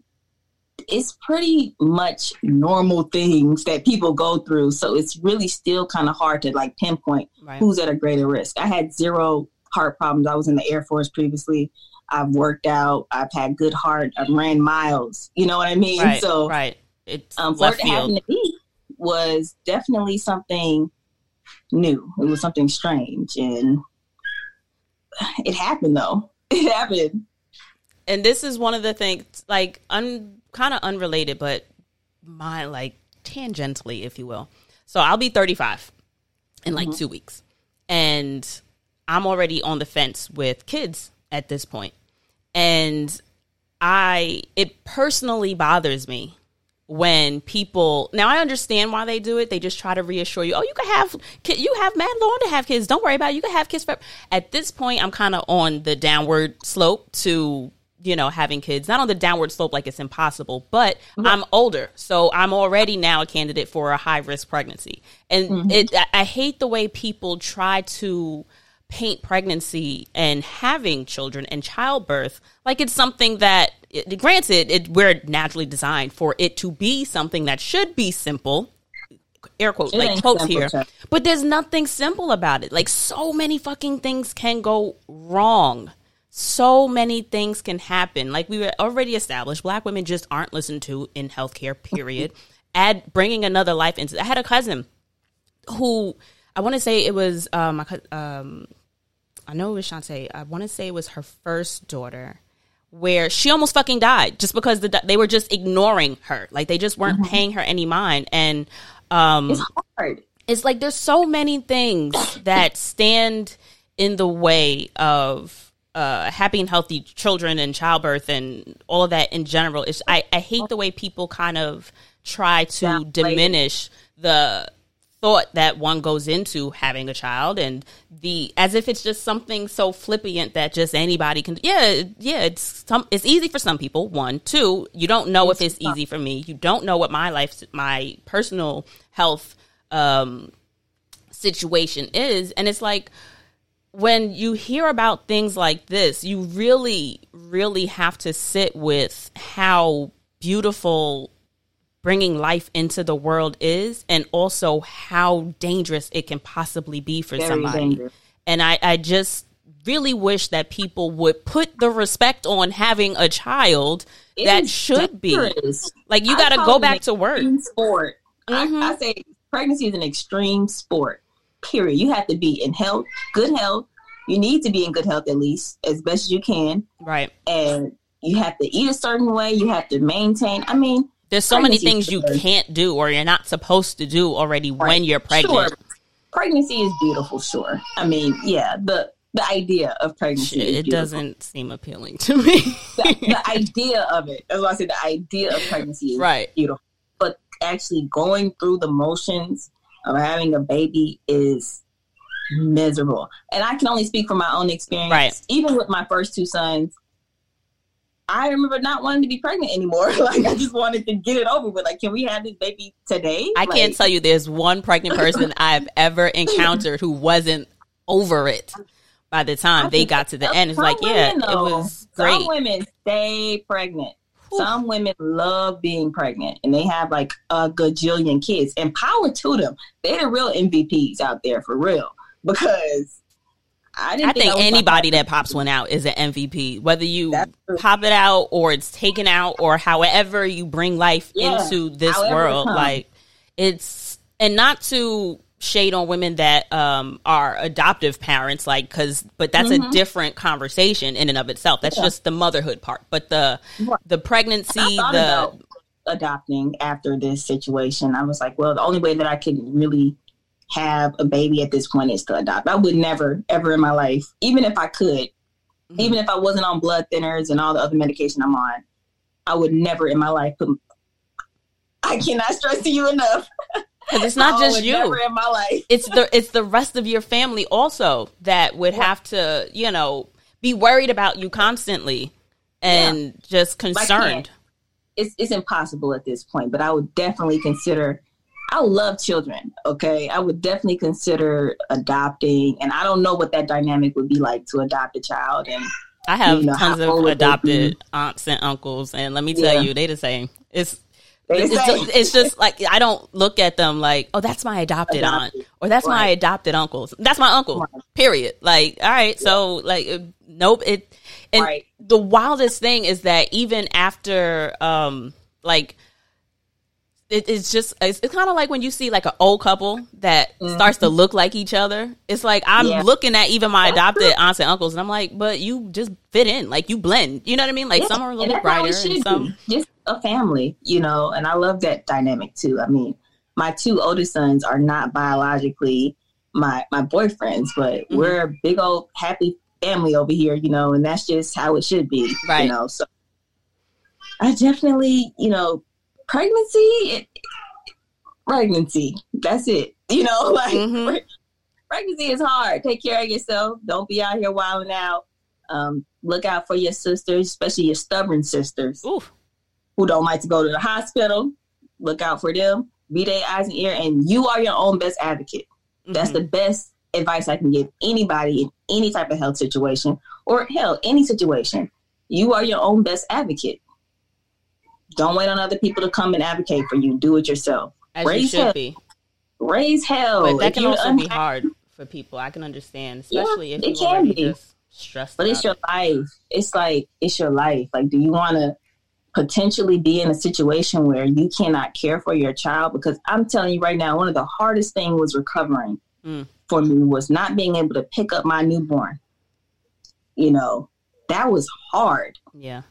it's pretty much normal things that people go through. So it's really still kind of hard to like pinpoint right. who's at a greater risk. I had zero heart problems. I was in the Air Force previously. I've worked out. I've had good heart. I've ran miles. You know what I mean? Right, so right. It's um, for it to happen to me was definitely something new. It was something strange, and it happened though. It happened. And this is one of the things, like, un kind of unrelated, but my like tangentially, if you will. So I'll be 35 in like mm-hmm. two weeks. And I'm already on the fence with kids at this point. And I, it personally bothers me when people now I understand why they do it. They just try to reassure you, oh, you can have you have mad long to have kids. Don't worry about it. You can have kids. At this point, I'm kind of on the downward slope to you know, having kids, not on the downward slope like it's impossible, but mm-hmm. I'm older. So I'm already now a candidate for a high risk pregnancy. And mm-hmm. it, I hate the way people try to paint pregnancy and having children and childbirth like it's something that, it, granted, it, we're naturally designed for it to be something that should be simple air quotes like quotes here but there's nothing simple about it like so many fucking things can go wrong so many things can happen. Like we were already established, black women just aren't listened to in healthcare. Period. Add bringing another life into. I had a cousin who I want to say it was um, um I know it was Shantae. I want to say it was her first daughter where she almost fucking died just because the, they were just ignoring her. Like they just weren't mm-hmm. paying her any mind. And um, it's hard. It's like there's so many things that stand in the way of uh, happy and healthy children and childbirth and all of that in general. Is I, I hate the way people kind of try to yeah, diminish the thought that one goes into having a child and the as if it's just something so flippant that just anybody can yeah yeah it's some it's easy for some people one. Two you don't know if it's easy for me. You don't know what my life my personal health um situation is. And it's like when you hear about things like this, you really, really have to sit with how beautiful bringing life into the world is and also how dangerous it can possibly be for Very somebody. Dangerous. And I, I just really wish that people would put the respect on having a child it that should dangerous. be like you got to go back to work. Sport. Mm-hmm. I, I say pregnancy is an extreme sport period. You have to be in health, good health. You need to be in good health at least as best as you can. Right. And you have to eat a certain way. You have to maintain. I mean, there's so many things you can't do or you're not supposed to do already right. when you're pregnant. Sure. Pregnancy is beautiful, sure. I mean, yeah, the the idea of pregnancy. it doesn't seem appealing to me. the, the, idea of it, as I said, the idea of pregnancy is right. beautiful. But actually going through the motions of having a baby is miserable. And I can only speak from my own experience. Right. Even with my first two sons, I remember not wanting to be pregnant anymore. like I just wanted to get it over with. Like, can we have this baby today? I like, can't tell you there's one pregnant person I've ever encountered who wasn't over it by the time they got to the end. It's like, women, yeah, though, it was great. Some women stay pregnant. Some women love being pregnant and they have like a gajillion kids and power to them. They're the real MVPs out there for real because I, I think, anybody that pops one out is an MVP, whether you pop it out or it's taken out or however you bring life yeah, into this world. Like it's and not to shade on women that um, are adoptive parents, like because but that's mm-hmm. a different conversation in and of itself. That's yeah. just the motherhood part, but the the pregnancy, the adopting after this situation, I was like, well, the only way that I can really have a baby at this point is to adopt. I would never, ever in my life, even if I could, mm-hmm. even if I wasn't on blood thinners and all the other medication I'm on, I would never in my life put I cannot stress to you enough. Because it's not just you. in my life. it's the it's the rest of your family also that would have to, you know, be worried about you constantly and yeah. just concerned. It's it's impossible at this point, but I would definitely consider I love children, okay? I would definitely consider adopting and I don't know what that dynamic would be like to adopt a child and I have you know, tons of adopted aunts and uncles and let me tell yeah. you, they the same. It's it's just, it's just, like I don't look at them like, oh, that's my adopted, adopted. aunt or that's right. my adopted uncle. That's my uncle. Right. Period. Like, all right, yeah. so like, uh, nope. It and right. the wildest thing is that even after, um, like it, it's just it's, it's kind of like when you see like an old couple that mm-hmm. starts to look like each other. It's like I'm yeah. looking at even my adopted aunts and uncles, and I'm like, but you just fit in, like you blend. You know what I mean? Like yeah. some are a little brighter, and some be. just a family, you know. And I love that dynamic too. I mean, my two oldest sons are not biologically my my boyfriends, but mm-hmm. we're a big old happy family over here, you know, and that's just how it should be, right? You know, so I definitely, you know, pregnancy, it, pregnancy. That's it. You know, like mm-hmm. pregnancy is hard. Take care of yourself. Don't be out here wilding out. Um, look out for your sisters, especially your stubborn sisters Oof. who don't like to go to the hospital. Look out for them. Be their eyes and ear, and you are your own best advocate. Mm-hmm. That's the best advice I can give anybody in any type of health situation or hell, any situation. You are your own best advocate. Don't wait on other people to come and advocate for you. Do it yourself. As Raise you should hell. be. Raise hell. But that can also unhappy, be hard for people. I can understand, especially yeah, if you can be. just stressed. But it's your it. life. It's like it's your life. Like, do you want to potentially be in a situation where you cannot care for your child? Because I'm telling you right now, one of the hardest things was recovering mm. for me was not being able to pick up my newborn. You know, that was hard. Yeah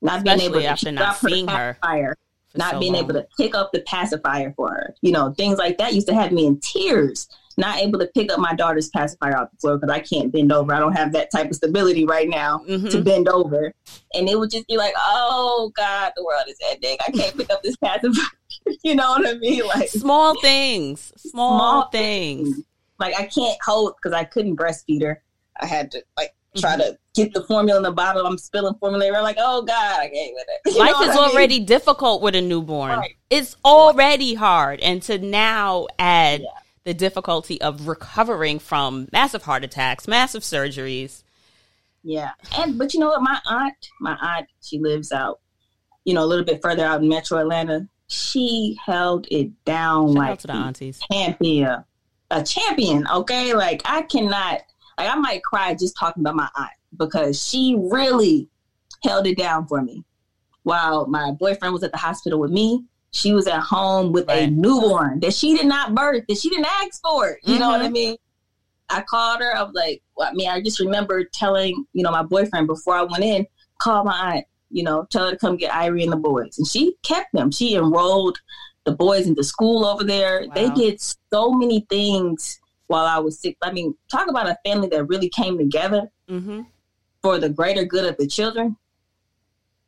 not Especially being able to not seeing her, her not so being long. able to pick up the pacifier for her. You know, things like that used to have me in tears. Not able to pick up my daughter's pacifier off the floor because I can't bend over. I don't have that type of stability right now mm-hmm. to bend over. And it would just be like, oh God, the world is ending. I can't pick up this pacifier. you know what I mean? Like small things, small, small things. things. Like I can't hold because I couldn't breastfeed her. I had to like try to get the formula in the bottle. I'm spilling formula. We're like, oh God, I can't with it. You Life is already mean? difficult with a newborn. Right. It's already hard. And to now add yeah. the difficulty of recovering from massive heart attacks, massive surgeries. Yeah. And but you know what? My aunt, my aunt, she lives out, you know, a little bit further out in metro Atlanta. She held it down Shout like to the aunties. champion. A champion, okay? Like I cannot like I might cry just talking about my aunt because she really held it down for me. While my boyfriend was at the hospital with me, she was at home with right. a newborn that she did not birth, that she didn't ask for. It, you mm-hmm. know what I mm-hmm. mean? I called her. I was like, well, I mean, I just remember telling, you know, my boyfriend before I went in, call my aunt, you know, tell her to come get Irie and the boys. And she kept them. She enrolled the boys into school over there. Wow. They did so many things while I was sick. I mean, talk about a family that really came together mm-hmm. for the greater good of the children.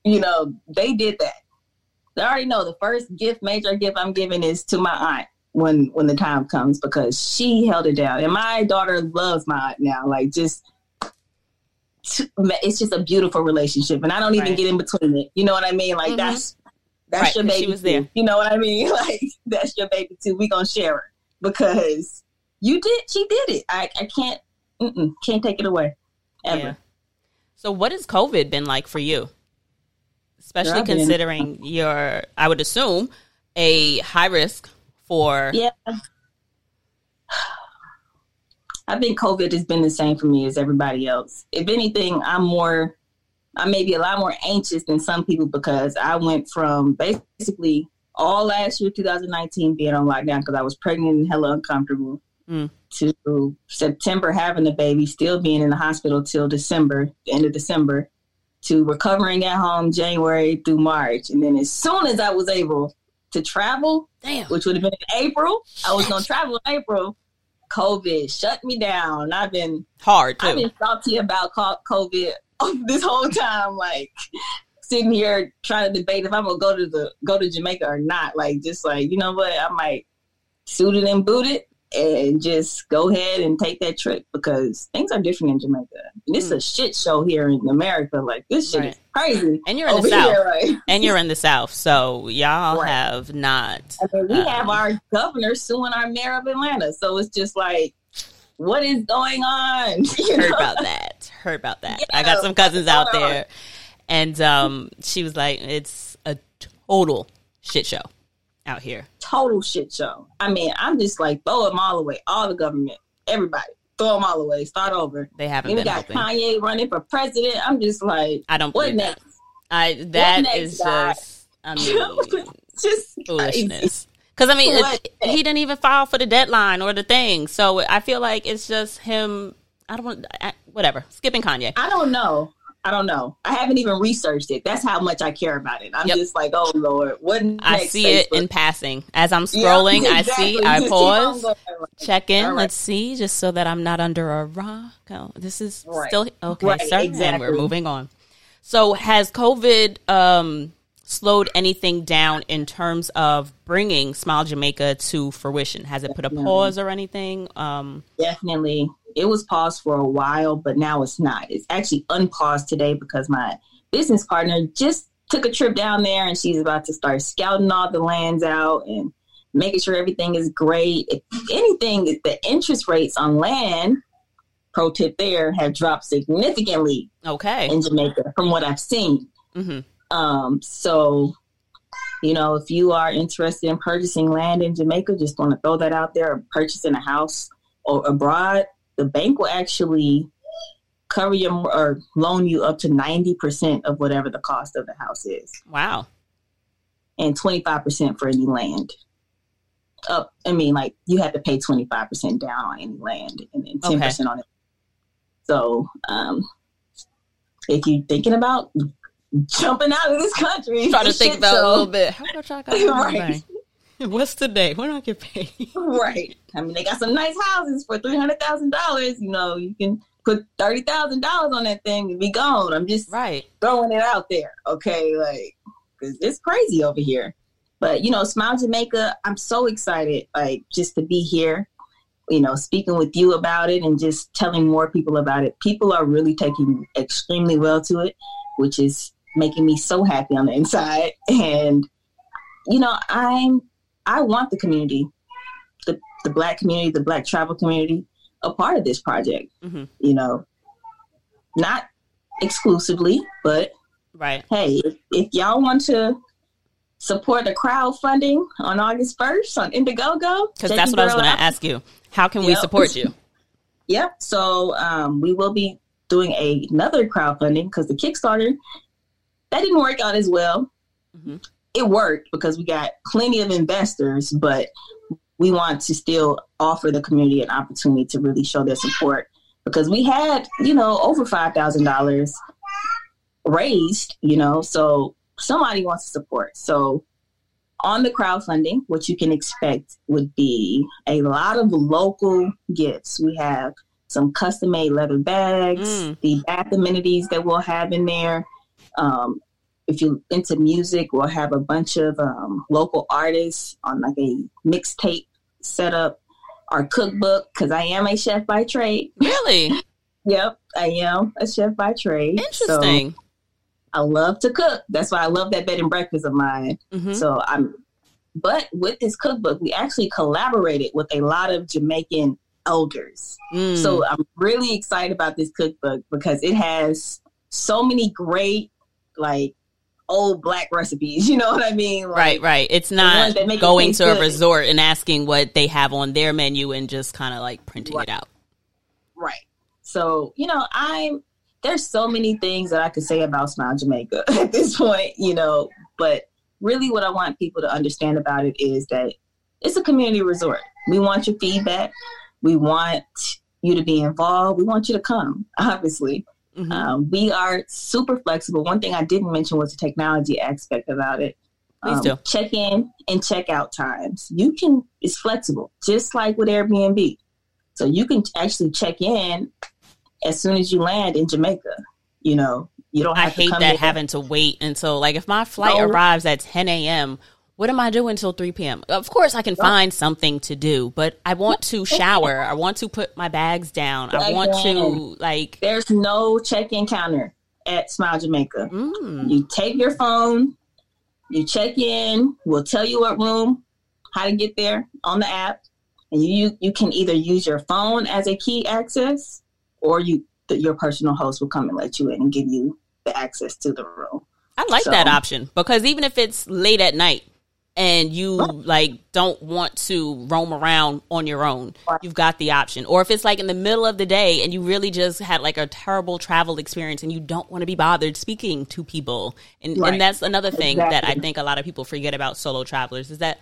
You know, they did that. They already know the first gift, major gift I'm giving is to my aunt when when the time comes because she held it down, and my daughter loves my aunt now. Like just. It's just a beautiful relationship, and I don't even right. get in between it. You know what I mean? Like mm-hmm. that's that's right, your baby. She was there. You know what I mean? Like that's your baby too. We gonna share her because you did. She did it. I, I can't can't take it away. Ever. Yeah. So, what has COVID been like for you? Especially considering been, you're, I would assume, a high risk for. Yeah. I think COVID has been the same for me as everybody else. If anything, I'm more, I may be a lot more anxious than some people because I went from basically all last year, 2019, being on lockdown because I was pregnant and hella uncomfortable mm. to September having the baby, still being in the hospital till December, the end of December, to recovering at home January through March. And then as soon as I was able to travel, Damn. which would have been in April, I was going to travel in April. COVID shut me down. I've been hard too. I've been salty about COVID this whole time. Like sitting here trying to debate if I'm gonna go to the go to Jamaica or not. Like just like you know what, I might suit it and boot it and just go ahead and take that trip because things are different in Jamaica. And it's mm. a shit show here in America. Like this shit right. is crazy. And you're in the south, here, right? and you're in the south, so y'all right. have not. I mean, we um, have our governor suing our mayor of Atlanta, so it's just like. What is going on? You Heard know? about that. Heard about that. Yeah. I got some cousins out there, and um, she was like, "It's a total shit show." Out here. Total shit show. I mean, I'm just like throw them all away. All the government, everybody, throw them all away. Start over. They haven't. Then got Kanye running for president. I'm just like, I don't. What next? That. I that next, is just. I mean, just foolishness. Because I mean, it, he didn't even file for the deadline or the thing. So I feel like it's just him. I don't want whatever skipping Kanye. I don't know. I don't know. I haven't even researched it. That's how much I care about it. I'm yep. just like, oh Lord, what? I see Facebook? it in passing as I'm scrolling. Yeah, exactly. I see. I pause, check in. Right. Let's see, just so that I'm not under a rock. Oh, this is right. still okay, right. sir. Exactly. And we're moving on. So, has COVID um, slowed anything down in terms of bringing Smile Jamaica to fruition? Has it put a pause or anything? Um, Definitely it was paused for a while, but now it's not. It's actually unpaused today because my business partner just took a trip down there and she's about to start scouting all the lands out and making sure everything is great. If anything, the interest rates on land, pro tip there, have dropped significantly. Okay. In Jamaica, from what I've seen. Mm-hmm. Um, so, you know, if you are interested in purchasing land in Jamaica, just want to throw that out there, or purchasing a house or abroad, the bank will actually cover you or loan you up to 90% of whatever the cost of the house is. Wow. And 25% for any land. Up, I mean, like you have to pay 25% down on any land and then 10% okay. on it. So, um, if you're thinking about jumping out of this country, try to think about so, a little bit. How much I got? right. What's the day? When I get paid? right. I mean, they got some nice houses for three hundred thousand dollars. You know, you can put thirty thousand dollars on that thing and be gone. I'm just right throwing it out there. Okay, like because it's crazy over here. But you know, Smile Jamaica, I'm so excited, like just to be here. You know, speaking with you about it and just telling more people about it. People are really taking extremely well to it, which is making me so happy on the inside. And you know, I'm I want the community, the the black community, the black travel community, a part of this project. Mm-hmm. You know, not exclusively, but right. Hey, if, if y'all want to support the crowdfunding on August first on Indiegogo, because that's what I was going to ask you. How can yep. we support you? Yep. So um, we will be doing a, another crowdfunding because the Kickstarter that didn't work out as well. Mm-hmm it worked because we got plenty of investors, but we want to still offer the community an opportunity to really show their support because we had, you know, over five thousand dollars raised, you know, so somebody wants to support. So on the crowdfunding, what you can expect would be a lot of local gifts. We have some custom made leather bags, mm. the bath amenities that we'll have in there, um, if you're into music, we'll have a bunch of um, local artists on like a mixtape setup. Our cookbook, because I am a chef by trade. Really? yep, I am a chef by trade. Interesting. So I love to cook. That's why I love that bed and breakfast of mine. Mm-hmm. So I'm, but with this cookbook, we actually collaborated with a lot of Jamaican elders. Mm. So I'm really excited about this cookbook because it has so many great like old black recipes. You know what I mean? Like, right, right. It's not going to good. a resort and asking what they have on their menu and just kind of like printing right. it out. Right. So, you know, I'm there's so many things that I could say about Smile Jamaica at this point, you know, but really what I want people to understand about it is that it's a community resort. We want your feedback. We want you to be involved. We want you to come, obviously. Mm-hmm. Um, we are super flexible. One thing I didn't mention was the technology aspect about it. Please um, do. Check in and check out times. You can, it's flexible, just like with Airbnb. So you can actually check in as soon as you land in Jamaica. You know, You don't. I hate that having to wait until like if my flight no. arrives at 10 a.m. What am I doing until 3 p.m.? Of course, I can find something to do, but I want to shower. I want to put my bags down. I want to like. There's no check-in counter at Smile Jamaica. Mm. You take your phone, you check in. We'll tell you what room, how to get there on the app, and you you can either use your phone as a key access, or you the, your personal host will come and let you in and give you the access to the room. I like so, that option because even if it's late at night, and you like don't want to roam around on your own you've got the option or if it's like in the middle of the day and you really just had like a terrible travel experience and you don't want to be bothered speaking to people and, right. and that's another thing exactly. that i think a lot of people forget about solo travelers is that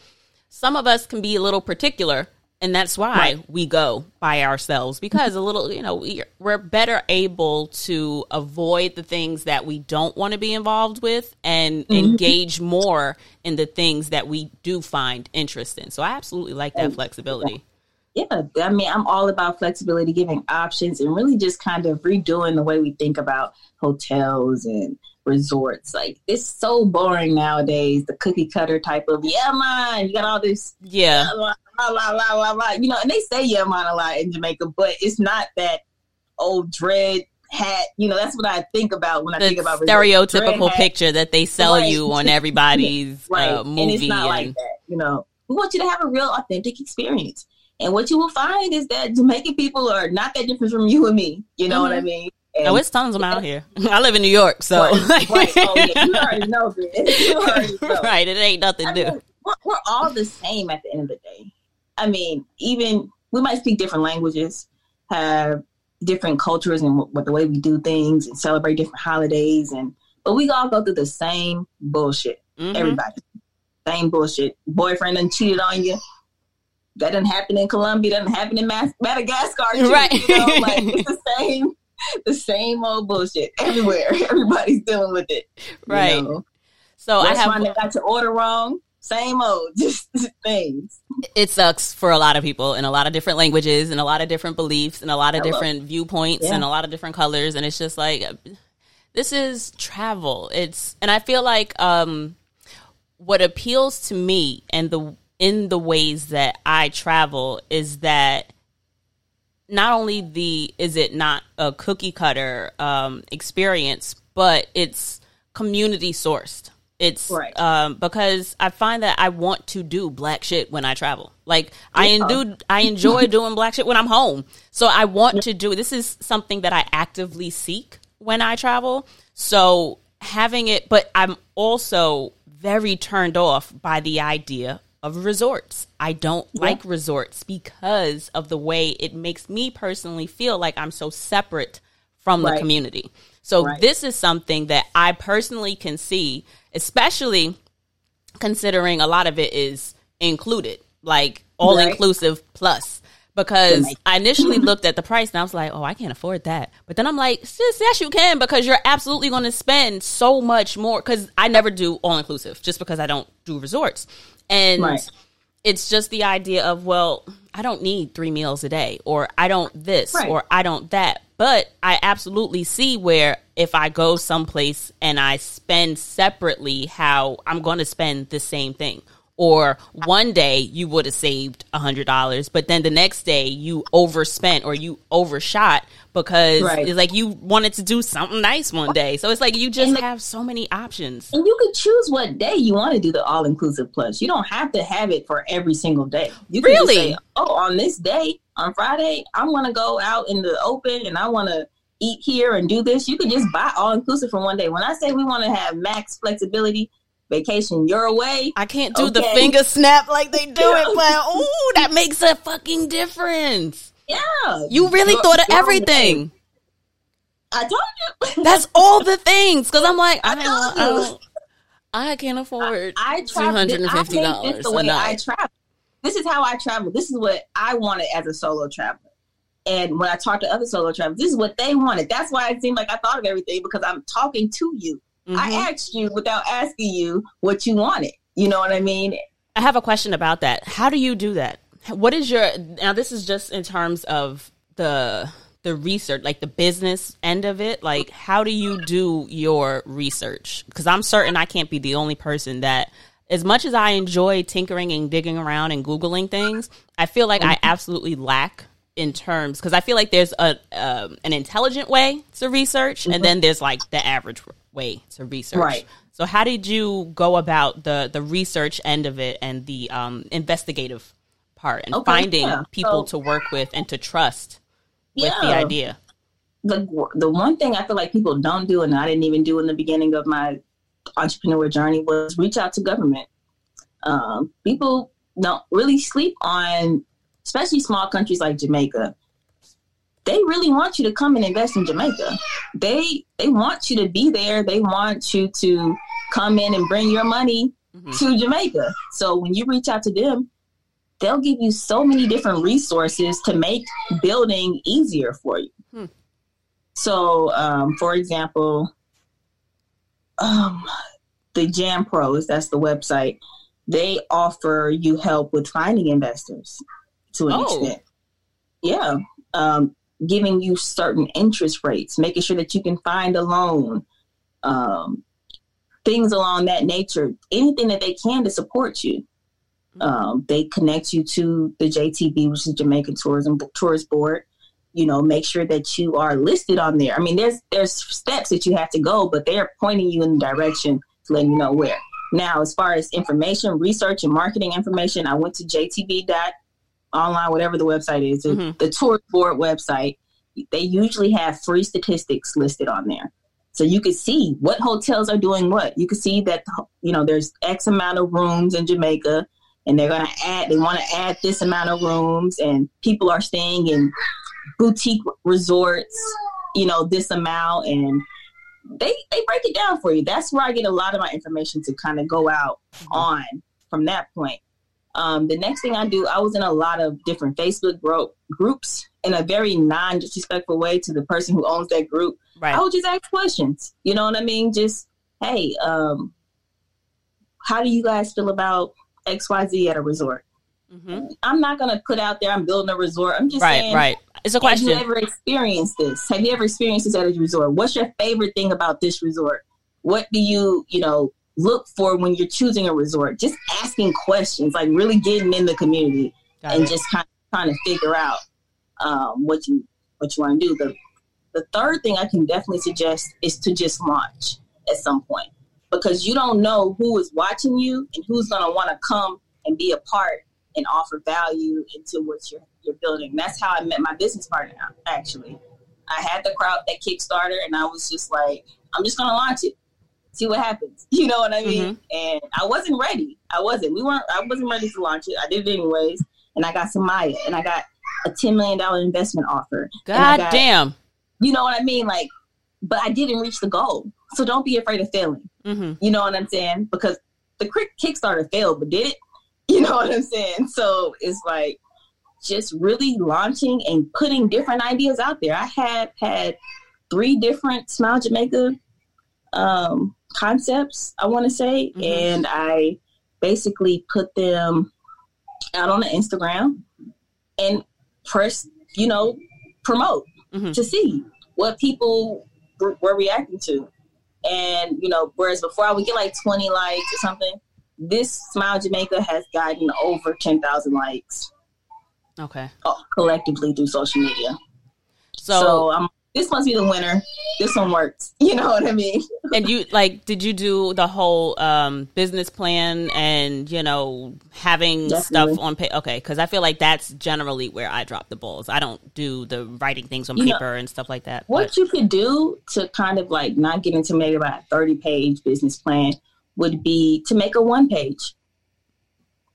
some of us can be a little particular and that's why right. we go by ourselves because a little you know we're better able to avoid the things that we don't want to be involved with and mm-hmm. engage more in the things that we do find interest in so i absolutely like that flexibility yeah i mean i'm all about flexibility giving options and really just kind of redoing the way we think about hotels and resorts. Like it's so boring nowadays. The cookie cutter type of yeah, man. You got all this yeah, blah, blah, blah, blah, blah, You know, and they say yeah, man a lot in Jamaica, but it's not that old dread hat. You know, that's what I think about when I the think about stereotypical picture that they sell right. you on everybody's right. uh, movie. And it's not and... like that. You know, we want you to have a real authentic experience. And what you will find is that Jamaican people are not that different from you and me. You know mm-hmm. what I mm-hmm. mean? And oh, it's tons of them out here. I live in New York, so right. right. Oh, yeah. you already know this. You already know. right, it ain't nothing new. we're, we're all the same at the end of the day. I mean, even we might speak different languages, have different cultures and what the way we do things, and celebrate different holidays, and but we all go through the same bullshit. Mm-hmm. Everybody, same bullshit. Boyfriend done cheated on you. That didn't happen in Colombia. Doesn't happen in Madagascar. Too, right. You know? like it's the same the same old bullshit everywhere. Everybody's dealing with it. Right. You know? So That's I have they got your order wrong. Same old, just things. It sucks for a lot of people in a lot of different languages and a lot of different beliefs and a lot of Hello. different viewpoints yeah. and a lot of different colors. And it's just like this is travel. It's and I feel like um what appeals to me and the in the ways that I travel is that not only the is it not a cookie cutter um, experience, but it's community sourced. It's right. um, because I find that I want to do black shit when I travel. Like yeah. I do, I enjoy doing black shit when I'm home. So I want yeah. to do. This is something that I actively seek when I travel. So having it, but I'm also very turned off by the idea of resorts. I don't yeah. like resorts because of the way it makes me personally feel like I'm so separate from right. the community. So right. this is something that I personally can see, especially considering a lot of it is included, like all right. inclusive plus. Because I initially looked at the price and I was like, oh, I can't afford that. But then I'm like, sis, yes, you can because you're absolutely going to spend so much more. Because I never do all inclusive just because I don't do resorts. And right. it's just the idea of, well, I don't need three meals a day, or I don't this, right. or I don't that. But I absolutely see where if I go someplace and I spend separately, how I'm going to spend the same thing or one day you would have saved a hundred dollars, but then the next day you overspent or you overshot because right. it's like you wanted to do something nice one day. So it's like you just the, have so many options. And you could choose what day you want to do the all inclusive plus. You don't have to have it for every single day. You can really? say, Oh, on this day, on Friday, I want to go out in the open and I want to eat here and do this. You can just buy all inclusive for one day. When I say we want to have max flexibility, vacation your way. I can't do okay. the finger snap like they do it, but ooh, that makes a fucking difference. Yeah. You really thought of everything. I told you. That's all the things. Cause I'm like, I, I, don't, I, don't, I can't afford I, I two hundred and fifty dollars. This the way I travel. This is how I travel. This is what I wanted as a solo traveler. And when I talk to other solo travelers, this is what they wanted. That's why it seemed like I thought of everything because I'm talking to you. Mm-hmm. I asked you without asking you what you wanted. You know what I mean? I have a question about that. How do you do that? What is your now this is just in terms of the the research, like the business end of it, like how do you do your research? Because I'm certain I can't be the only person that, as much as I enjoy tinkering and digging around and googling things, I feel like I absolutely lack in terms because I feel like there's a um, an intelligent way to research, and then there's like the average way to research. Right. So how did you go about the the research end of it and the um, investigative part and Okay, finding yeah. people So- to work with and to trust with the idea? the the one thing I feel like people don't do, and I didn't even do in the beginning of my entrepreneur journey, was reach out to government. Um, people don't really sleep on, especially small countries like Jamaica. They really want you to come and invest in Jamaica. They they want you to be there. They want you to come in and bring your money Mhm. to Jamaica. So when you reach out to them, they'll give you so many different resources to make building easier for you. Hmm. So, um, for example, um, the Jam Pros, that's the website, they offer you help with finding investors to an Oh. extent. Yeah. Um, giving you certain interest rates, making sure that you can find a loan, um, things along that nature, anything that they can to support you. Um, they connect you to the JTB, which is Jamaican Tourism Tourist Board. You know, make sure that you are listed on there. I mean, there's there's steps that you have to go, but they're pointing you in the direction to let you know where. Now, as far as information, research, and marketing information, I went to JTB dot online, whatever the website is, the- Mhm. the tourist board website. They usually have free statistics listed on there. So you can see what hotels are doing what. You can see that you know there's X amount of rooms in Jamaica, and they're going to add. They want to add this amount of rooms, and people are staying in boutique resorts. You know this amount, and they they break it down for you. That's where I get a lot of my information to kind of go out on from that point. Um, the next thing I do, I was in a lot of different Facebook gro- groups in a very non disrespectful way to the person who owns that group. Right. I would just ask questions. You know what I mean? Just, hey, um, how do you guys feel about XYZ at a resort? hmm I'm not going to put out there, I'm building a resort. I'm just Right. saying, Right. It's a question. have you ever experienced this? Have you ever experienced this at a resort? What's your favorite thing about this resort? What do you, you know, look for when you're choosing a resort? Just asking questions, like really getting in the community Got and it. just kind of trying to figure out um, what you what you want to do. The the third thing I can definitely suggest is to just launch at some point because you don't know who is watching you and who's going to want to come and be a part and offer value into what you're you're building. That's how I met my business partner. Actually, I had the crowd that Kickstarter, and I was just like, I'm just going to launch it. See what happens. You know what I mean? And I wasn't ready. I wasn't. We weren't. I wasn't ready to launch it. I did it anyways, and I got Samaya, and I got a ten million dollar investment offer. God got- damn. You know what I mean? Like, but I didn't reach the goal. So don't be afraid of failing. hmm You know what I'm saying? Because the quick Kickstarter failed, but did it? You know what I'm saying? So it's like just really launching and putting different ideas out there. I had had three different Smile Jamaica um, concepts, I want to say, Mhm. and I basically put them out on the Instagram and press, you know, promote Mhm. to see what people were, were reacting to. And, you know, whereas before I would get like 20 likes or something, this Smile Jamaica has gotten over 10,000 likes Okay. uh, collectively through social media. So, So, um, this must be the winner. This one works. You know what I mean? and you like, did you do the whole um, business plan and you know having Definitely. stuff on paper? Okay, because I feel like that's generally where I drop the balls. I don't do the writing things on You know, paper and stuff like that. What But you could do to kind of like not get into maybe about a 30 page business plan would be to make a one page.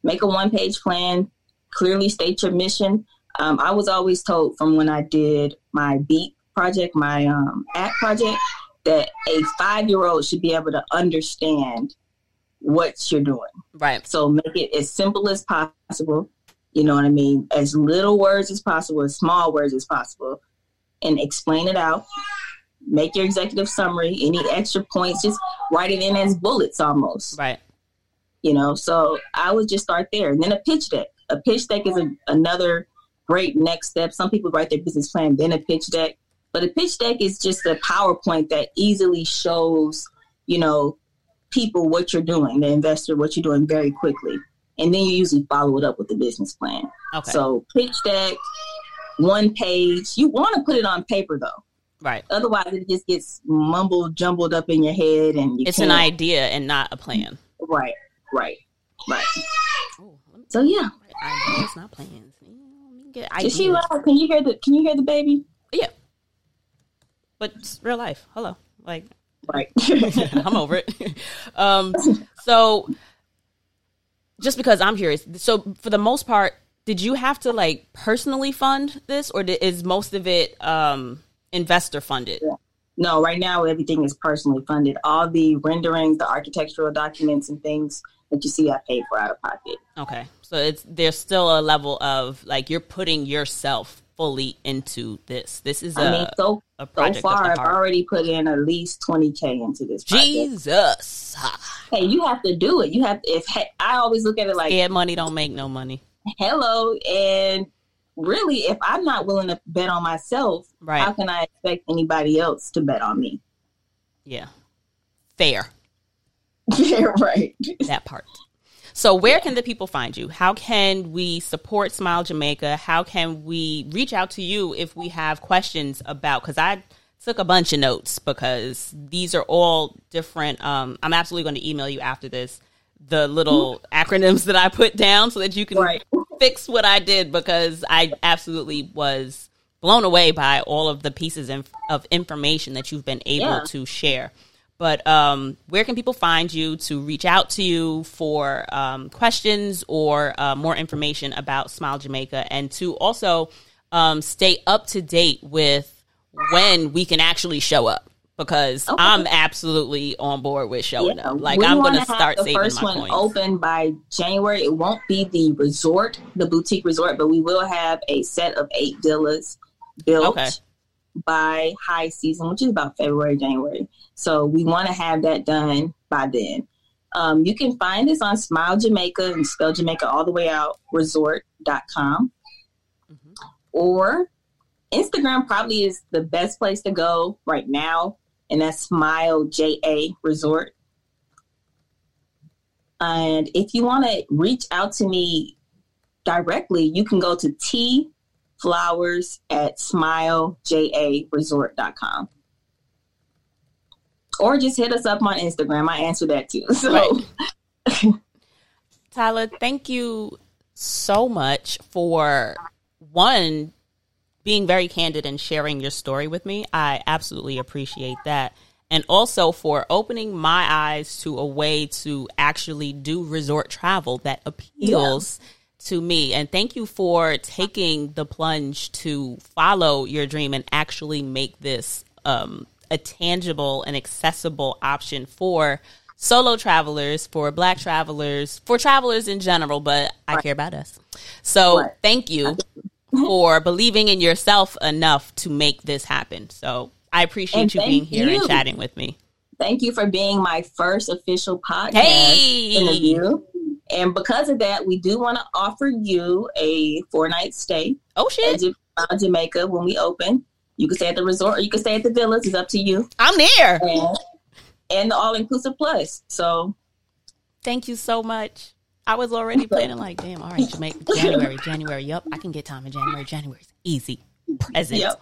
Make a one page plan, clearly state your mission. Um, I was always told from when I did my Beat project, my um, app project, that a five year old should be able to understand what you're doing. right, So make it as simple as possible. You know what I mean? As little words as possible, as small words as possible, and explain it out. Make your executive summary. Any extra points, just write it in as bullets almost. right, You know, so I would just start there. And then a pitch deck. A pitch deck is a, another great next step. Some people write their business plan, then a pitch deck. But a pitch deck is just a PowerPoint that easily shows, you know, people what you're doing, the investor what you're doing very quickly. And then you usually follow it up with the business plan. Okay. So pitch deck, one page. You want to put it on paper though. Right. Otherwise it just gets mumbled, jumbled up in your head and It's can't. an idea and not a plan. Right, right, right. Ooh, so yeah. Ideas, not plans. Is she loud? Can you hear the can you hear the baby? Yeah. But it's real life. Hello. Like Right. I'm over it. Um, so just because I'm curious, so for the most part, did you have to like personally fund this, or is most of it um, investor funded? Yeah. No, right now everything is personally funded. All the renderings, the architectural documents, and things that you see, I paid for out of pocket. Okay, so it's there's still a level of like you're putting yourself fully into this. This is I a, mean, so, a so far I've already put in at least 20k into this project. Jesus. Hey, you have to do it. You have to, if I always look at it like Scared money don't make no money. Hello and really if I'm not willing to bet on myself, right. how can I expect anybody else to bet on me? Yeah. Fair. Yeah, right. That part. So, where can the people find you? How can we support Smile Jamaica? How can we reach out to you if we have questions about? Because I took a bunch of notes because these are all different. Um, I'm absolutely going to email you after this the little acronyms that I put down so that you can right. fix what I did because I absolutely was blown away by all of the pieces of information that you've been able yeah. to share. But um, where can people find you to reach out to you for um, questions or uh, more information about Smile Jamaica and to also um, stay up to date with when we can actually show up? Because okay. I'm absolutely on board with showing yeah. up. Like we I'm going to start the first one coins. open by January. It won't be the resort, the boutique resort, but we will have a set of eight villas built okay. by high season, which is about February, January. So we want to have that done by then. Um, you can find us on Smile Jamaica and spell Jamaica all the way out resort.com. Mm-hmm. Or Instagram probably is the best place to go right now, and that's Smile JA Resort. And if you want to reach out to me directly, you can go to T flowers at smilejaresort.com or just hit us up on Instagram. I answer that too. So, right. Tyla, thank you so much for one being very candid and sharing your story with me. I absolutely appreciate that. And also for opening my eyes to a way to actually do resort travel that appeals yeah. to me. And thank you for taking the plunge to follow your dream and actually make this um, a tangible and accessible option for solo travelers, for black travelers, for travelers in general, but I care about us. So right. thank you for believing in yourself enough to make this happen. So I appreciate and you being here you. and chatting with me. Thank you for being my first official podcast hey. interview. And because of that, we do want to offer you a four night stay. Oh shit! At uh, Jamaica when we open. You can stay at the resort or you can stay at the villas. It's up to you. I'm there. And, and the all inclusive plus. So thank you so much. I was already planning like, damn, all right, Jamaica, January, January. Yep, I can get time in January. January's easy. Present. Yep.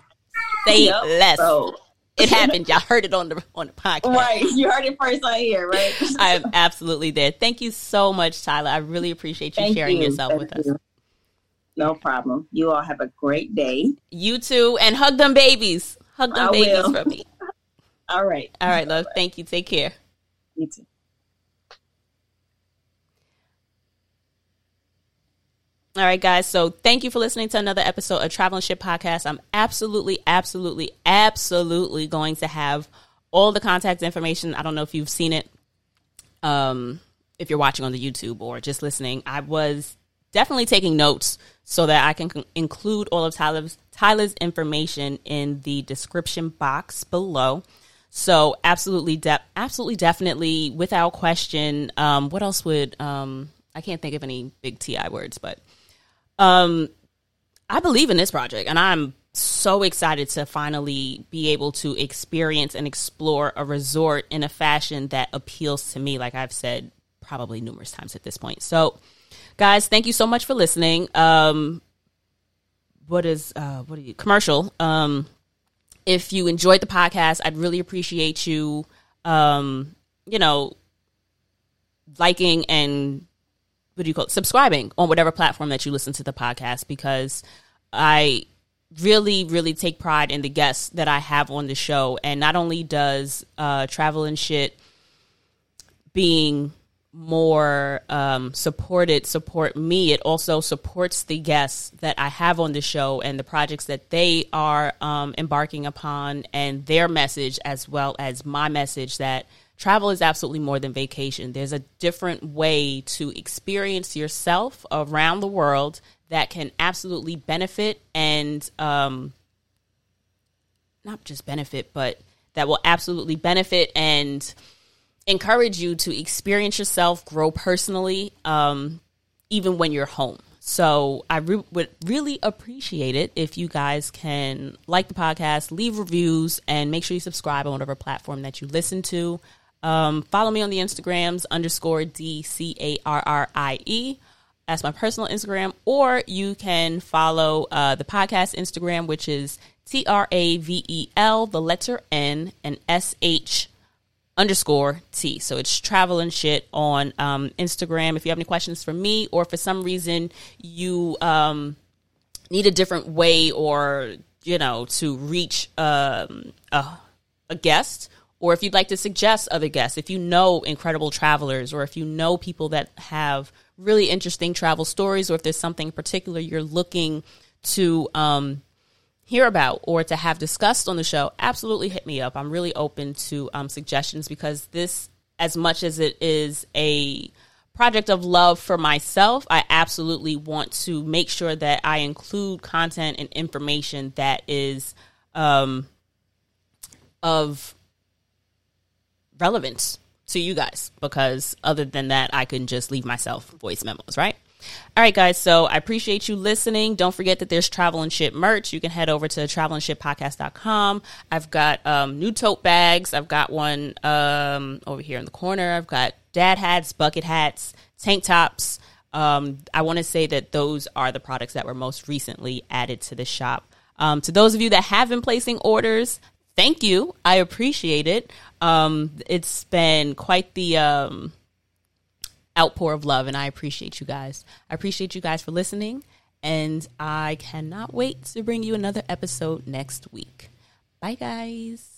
Say yep. less. So. It happened. Y'all heard it on the on the podcast. Right. You heard it first on here, right? I am absolutely there. Thank you so much, Tyla. I really appreciate you Thank sharing you. yourself Thank with you. us. No problem. You all have a great day. You too. And hug them babies. Hug them I babies will. for me. all right. All right, love. Thank you. Take care. You too. All right, guys. So thank you for listening to another episode of Travel N Shit Podcast. I'm absolutely, absolutely, absolutely going to have all the contact information. I don't know if you've seen it. Um, if you're watching on the YouTube or just listening, I was definitely taking notes so that I can include all of Tyla's, Tyla's information in the description box below. So absolutely, de- absolutely, definitely, without question. Um, what else would um, I can't think of any big Ti words, but um, I believe in this project, and I'm so excited to finally be able to experience and explore a resort in a fashion that appeals to me, like I've said probably numerous times at this point. So, guys, thank you so much for listening. Um, what is uh, what are you commercial? Um, if you enjoyed the podcast, I'd really appreciate you, um, you know, liking and what do you call it? Subscribing on whatever platform that you listen to the podcast because I really, really take pride in the guests that I have on the show. And not only does uh, Travel and Shit being more um, supported support me, it also supports the guests that I have on the show and the projects that they are um, embarking upon and their message, as well as my message that travel is absolutely more than vacation. There's a different way to experience yourself around the world that can absolutely benefit and um, not just benefit, but that will absolutely benefit and encourage you to experience yourself, grow personally, um, even when you're home. So I re- would really appreciate it if you guys can like the podcast, leave reviews, and make sure you subscribe on whatever platform that you listen to. Um, follow me on the Instagrams underscore D C A R R I E. That's my personal Instagram. Or you can follow uh, the podcast Instagram, which is T R A V E L, the letter N, and S H underscore T. So it's travel and shit on um, Instagram. If you have any questions for me, or for some reason you um, need a different way or, you know, to reach um, a, a guest or if you'd like to suggest other guests, if you know incredible travelers, or if you know people that have really interesting travel stories, or if there's something particular you're looking to um, hear about or to have discussed on the show, absolutely hit me up. I'm really open to um, suggestions because this, as much as it is a project of love for myself, I absolutely want to make sure that I include content and information that is um, of relevance to you guys because other than that, I can just leave myself voice memos, right? All right, guys. So I appreciate you listening. Don't forget that there's travel and shit merch. You can head over to travelnshitpodcast.com. I've got um, new tote bags. I've got one um, over here in the corner. I've got dad hats, bucket hats, tank tops. Um, I want to say that those are the products that were most recently added to the shop. Um, to those of you that have been placing orders, thank you. I appreciate it. Um, it's been quite the um, outpour of love, and I appreciate you guys. I appreciate you guys for listening, and I cannot wait to bring you another episode next week. Bye, guys.